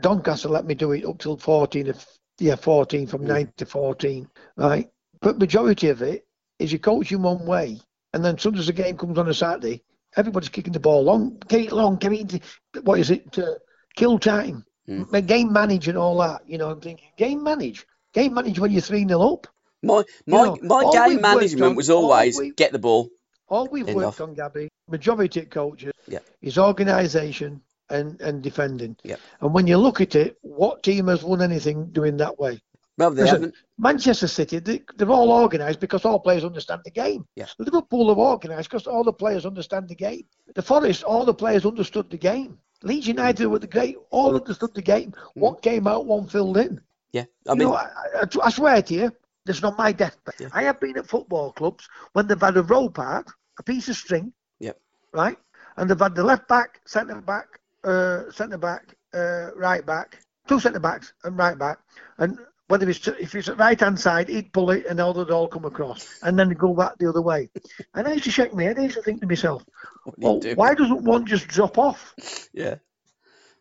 Doncaster let me do it up till 14, of, yeah, 14 from Mm. 9 to 14, right? But majority of it is you coach in one way, and then as soon as the game comes on a Saturday, everybody's kicking the ball long, kick it long, give it, what is it, to kill time, Mm. Game manage and all that. You know, I'm thinking game manage, game manage when you're three 0 up. My my know, my game management on- was always we- get the ball. All we've End worked on, Gabby, majority of coaches, Yeah. is organisation and, and defending. Yeah. And when you look at it, what team has won anything doing that way? Well, they Listen, haven't. Manchester City, they, they're all organised because all players understand the game. Yeah. Liverpool are organised because all the players understand the game. The Forest, all the players understood the game. Leeds mm. United were the great, all understood the game. Mm. What came out, one filled in. Yeah, I you mean, know, I, I, I swear to you, this is not my deathbed. Yeah. I have been at football clubs when they've had a rope out, a piece of string, Yep. right, and they've had the left back, centre back, uh, centre back, uh, right back, two centre backs and right back, and whether it's if it's at right hand side, he'd pull it and all would all come across, and then go back the other way. And I used to shake my head. I used to think to myself, what do you well, do? why doesn't one just drop off Yeah.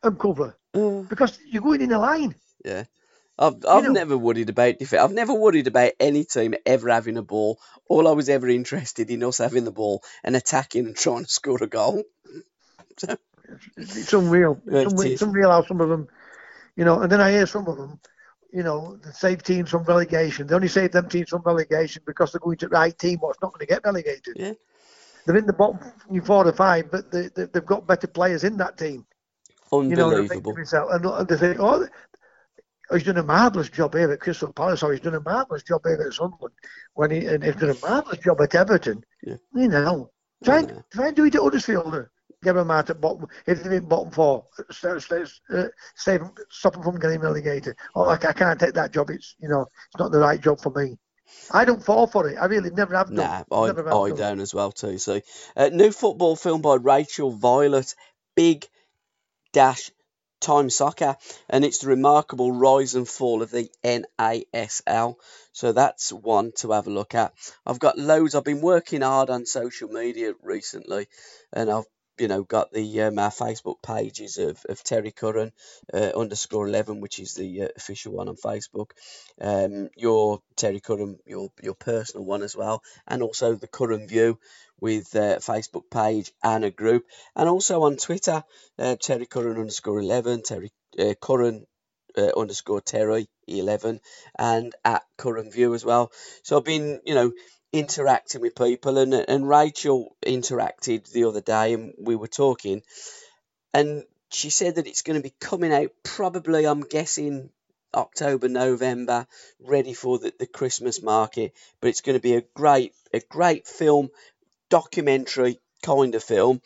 and cover? Uh, Because you're going in a line. yeah. I've, I've know- never worried about defense. I've never worried about any team ever having a ball. All I was ever interested in us having the ball and attacking and trying to score a goal. It's unreal. It's, unreal. it's unreal how some of them, you know, and then I hear some of them, you know, save teams from relegation. They only save them teams from relegation because they're going to the right team what's not going to get relegated. Yeah. They're in the bottom four or five, but they, they, they've got better players in that team. You know, and I think to Unbelievable. and, and they think, oh, he's done a marvellous job here at Crystal Palace, or he's done a marvellous job here at Sunderland, when he, and he's done a marvellous job at Everton. Yeah. You know, try, Yeah. try and do it at Huddersfield. Get them out at bottom, if they're in bottom four, stay, stay, uh, stay, stop them from getting relegated. Oh, like, I can't take that job, it's, you know, it's not the right job for me. I don't fall for it. I really never have done. Nah, I, have I done. don't as well too. So, uh, new football film by Rachel Viollet, Big Dash Time Soccer, and it's the remarkable rise and fall of the NASL. So that's one to have a look at. I've got loads. I've been working hard on social media recently, and I've you know got the um, our Facebook pages of, of Terry Curran uh, underscore eleven, which is the uh, official one on Facebook. Um, your Terry Curran, your your personal one as well, and also the Curran View with uh, Facebook page and a group, and also on Twitter, uh, Terry Curran underscore eleven, Terry uh, Curran uh, underscore Terry eleven, and at Curran View as well. So I've been, you know, interacting with people, and and Rachel interacted the other day, and we were talking, and she said that it's going to be coming out probably, I'm guessing. October, November, ready for the, the Christmas market, but it's going to be a great, a great film, documentary kind of film.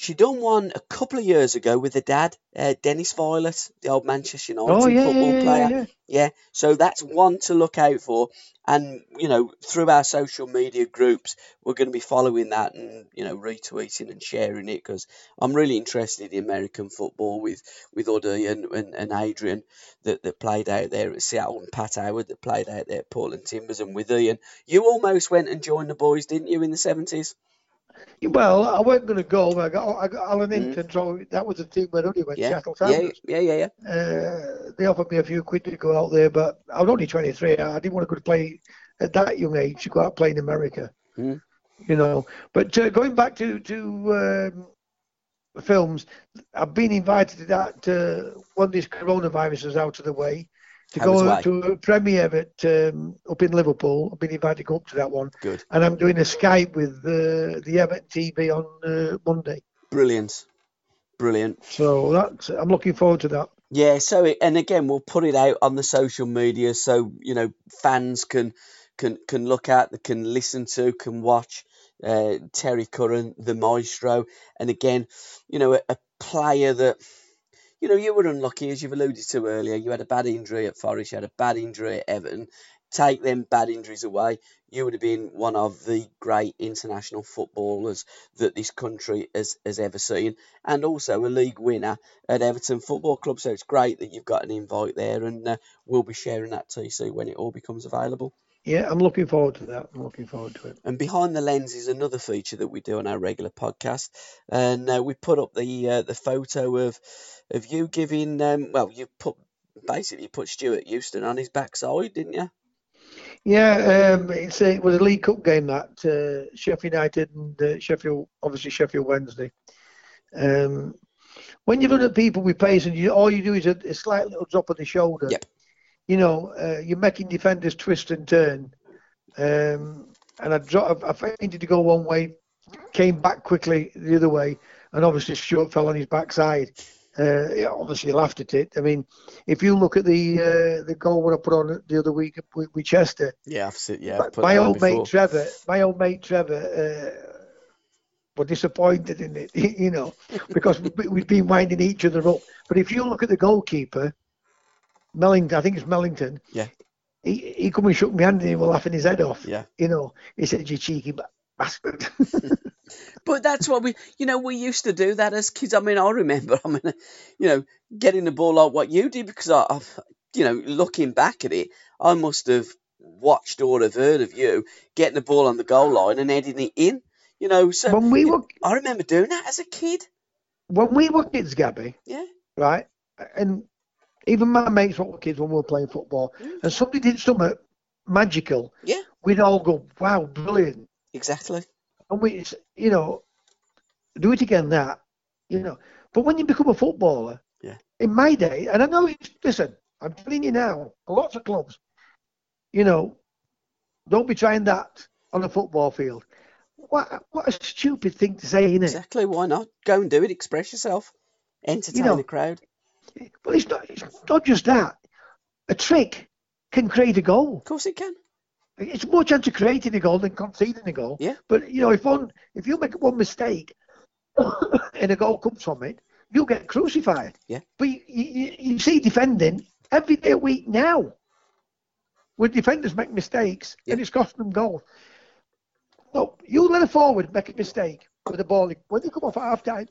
She done one a couple of years ago with her dad, uh, Dennis Viollet, the old Manchester United Oh, yeah, football yeah, player. yeah. Yeah, so that's one to look out for. And, you know, through our social media groups, we're going to be following that and, you know, retweeting and sharing it because I'm really interested in American football with, with Huddy and, and, and Adrian that, that played out there at Seattle and Pat Howard that played out there at Portland Timbers and with Ian. You almost went and joined the boys, didn't you, in the 70s? Well, I wasn't going to go. but I got, I got Alan Mm. Hinton, so that was the team where Huddy went, Yeah. Seattle Yeah, Sounders. yeah, yeah, yeah. Uh, they offered me a few quid to go out there, but I was only 23. I didn't want to go to play at that young age to go out and play in America. Mm. You know, but uh, going back to to um, films, I've been invited to that uh, when this coronavirus is out of the way to How go to a premiere at um, up in Liverpool. I've been invited to go up to that one, Good. and I'm doing a Skype with uh, the Everton TV on uh, Monday. Brilliant. Brilliant. So that's I'm looking forward to that. Yeah, so it, and again we'll put it out on the social media so you know fans can can can look at, they can listen to, can watch uh, Terry Curran, the maestro, and again, you know, a, a player that you know, you were unlucky, as you've alluded to earlier. You had a bad injury at Forest, you had a bad injury at Everton. Take them bad injuries away, you would have been one of the great international footballers that this country has, has ever seen, and also a league winner at Everton Football Club. So it's great that you've got an invite there, and uh, we'll be sharing that TC when it all becomes available. Yeah, I'm looking forward to that. I'm looking forward to it. And behind the lens is another feature that we do on our regular podcast, and uh, we put up the uh, the photo of of you giving. Um, well, you put basically put Stuart Houston on his backside, didn't you? Yeah, um, it's a, it was a League Cup game that uh, Sheffield United and uh, Sheffield, obviously Sheffield Wednesday. Um, when you look at people with pace and you, all you do is a, a slight little drop of the shoulder, Yep. You know, uh, you're making defenders twist and turn. Um, and I, dro- I feinted to go one way, came back quickly the other way, and obviously Stuart fell on his backside. Uh, yeah, obviously laughed at it. I mean, if you look at the uh, the goal what I put on the other week with, with Chester, Yeah, I've seen. Yeah, my, I've put my old mate Trevor, my old mate Trevor, uh, were disappointed in it, you know, because we- we've been winding each other up. But if you look at the goalkeeper, Mellington, I think it's Mellington. Yeah. He he come and shook my hand and he was laughing his head off. Yeah. You know, he said, "You cheeky ba- bastard." But that's what we, you know, we used to do that as kids. I mean, I remember, I mean, you know, getting the ball like what you did because I, I've, you know, looking back at it, I must have watched or have heard of you getting the ball on the goal line and heading it in. You know, so when we were I remember doing that as a kid. when we were kids, Gabbie, Yeah. right, and even my mates what were kids when we were playing football, Mm. and somebody did something magical, Yeah. we'd all go, "Wow, brilliant!" Exactly. and we, you know, do it again. That, you know, but when you become a footballer, Yeah. in my day, and I know it's listen, I'm telling you now, lots of clubs, you know, don't be trying that on a football field. What what a stupid thing to say, isn't it? Exactly. Why not? Go and do it. Express yourself. Entertain know- the crowd. But it's not. It's not just that. A trick can create a goal. Of course it can. It's more chance of creating a goal than conceding a goal. Yeah. But you know, if one, if you make one mistake and a goal comes from it, you'll get crucified. Yeah. But you, you, you see defending every day a week now, where defenders make mistakes and it's costing them goals. Look, you let a forward make a mistake with the ball when they come off at half time,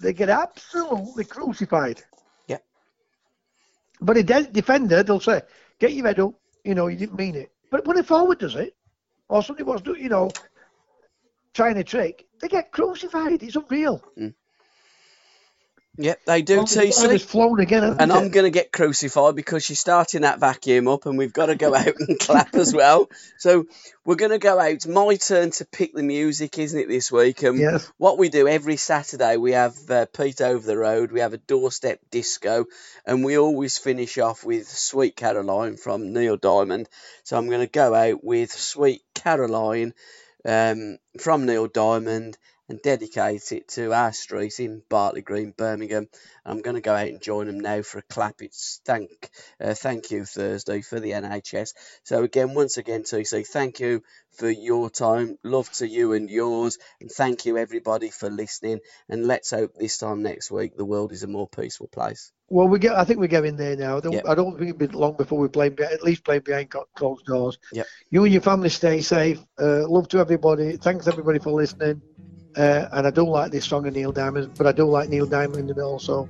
they get absolutely crucified. But a de- defender, they'll say, "Get your head up," you know, you didn't mean it. But when a forward does it, or somebody wants to, you know, trying a trick, they get crucified. It's unreal. Mm. Yep, they do. The TC. flown again, And it? I'm going to get crucified because she's starting that vacuum up and we've got to go out and clap as well. So we're going to go out. My turn to pick the music, isn't it, this week? And Yes. What we do every Saturday, we have uh, Pete Over the Road, we have a doorstep disco, and we always finish off with Sweet Caroline from Neil Diamond. So I'm going to go out with Sweet Caroline um, from Neil Diamond and dedicate it to our street in Bartley Green, Birmingham. I'm going to go out and join them now for a clap. It's thank uh, thank you Thursday for the NHS. So again, once again, TC, thank you for your time. Love to you and yours, and thank you everybody for listening. And let's hope this time next week the world is a more peaceful place. Well, we get. I think we're getting there now. I don't, Yep. I don't think it'll be long before we play. At least play behind closed doors. Yep. You and your family stay safe. Uh, love to everybody. Thanks everybody for listening. Uh, and I don't like this song of Neil Diamond, but I do like Neil Diamond and also.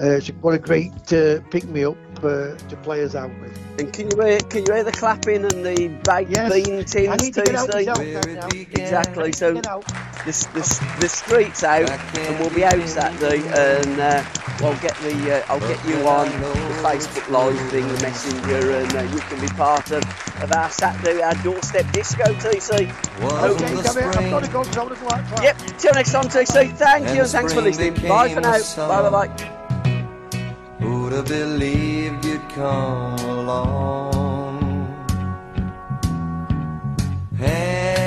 Uh, it's what a great uh, pick me up uh, to play us out with. And can you hear can you hear the clapping and the baked Yes. bean I tins, need to get out TC? myself Where now. Exactly. So get out. the, the, the streets out and we'll be out Saturday and uh, I'll get the uh, I'll get you on the Facebook live thing the messenger and uh, you can be part of, of our Saturday our doorstep disco TC Wasn't Okay, come here. I've got to go. 'cause I wanna go out. yep till next time TC thank And you and thanks for listening bye for now bye bye bye Who'd have believed you'd come along?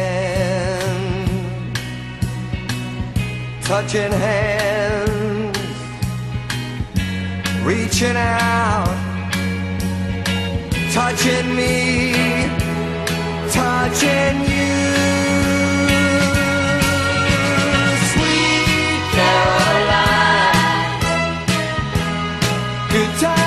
Hand, touching hands, reaching out, touching me, touching you. Sweet Caroline. look at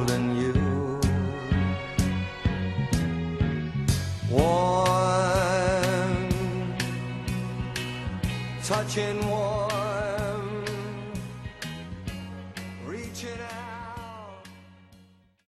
touching warm.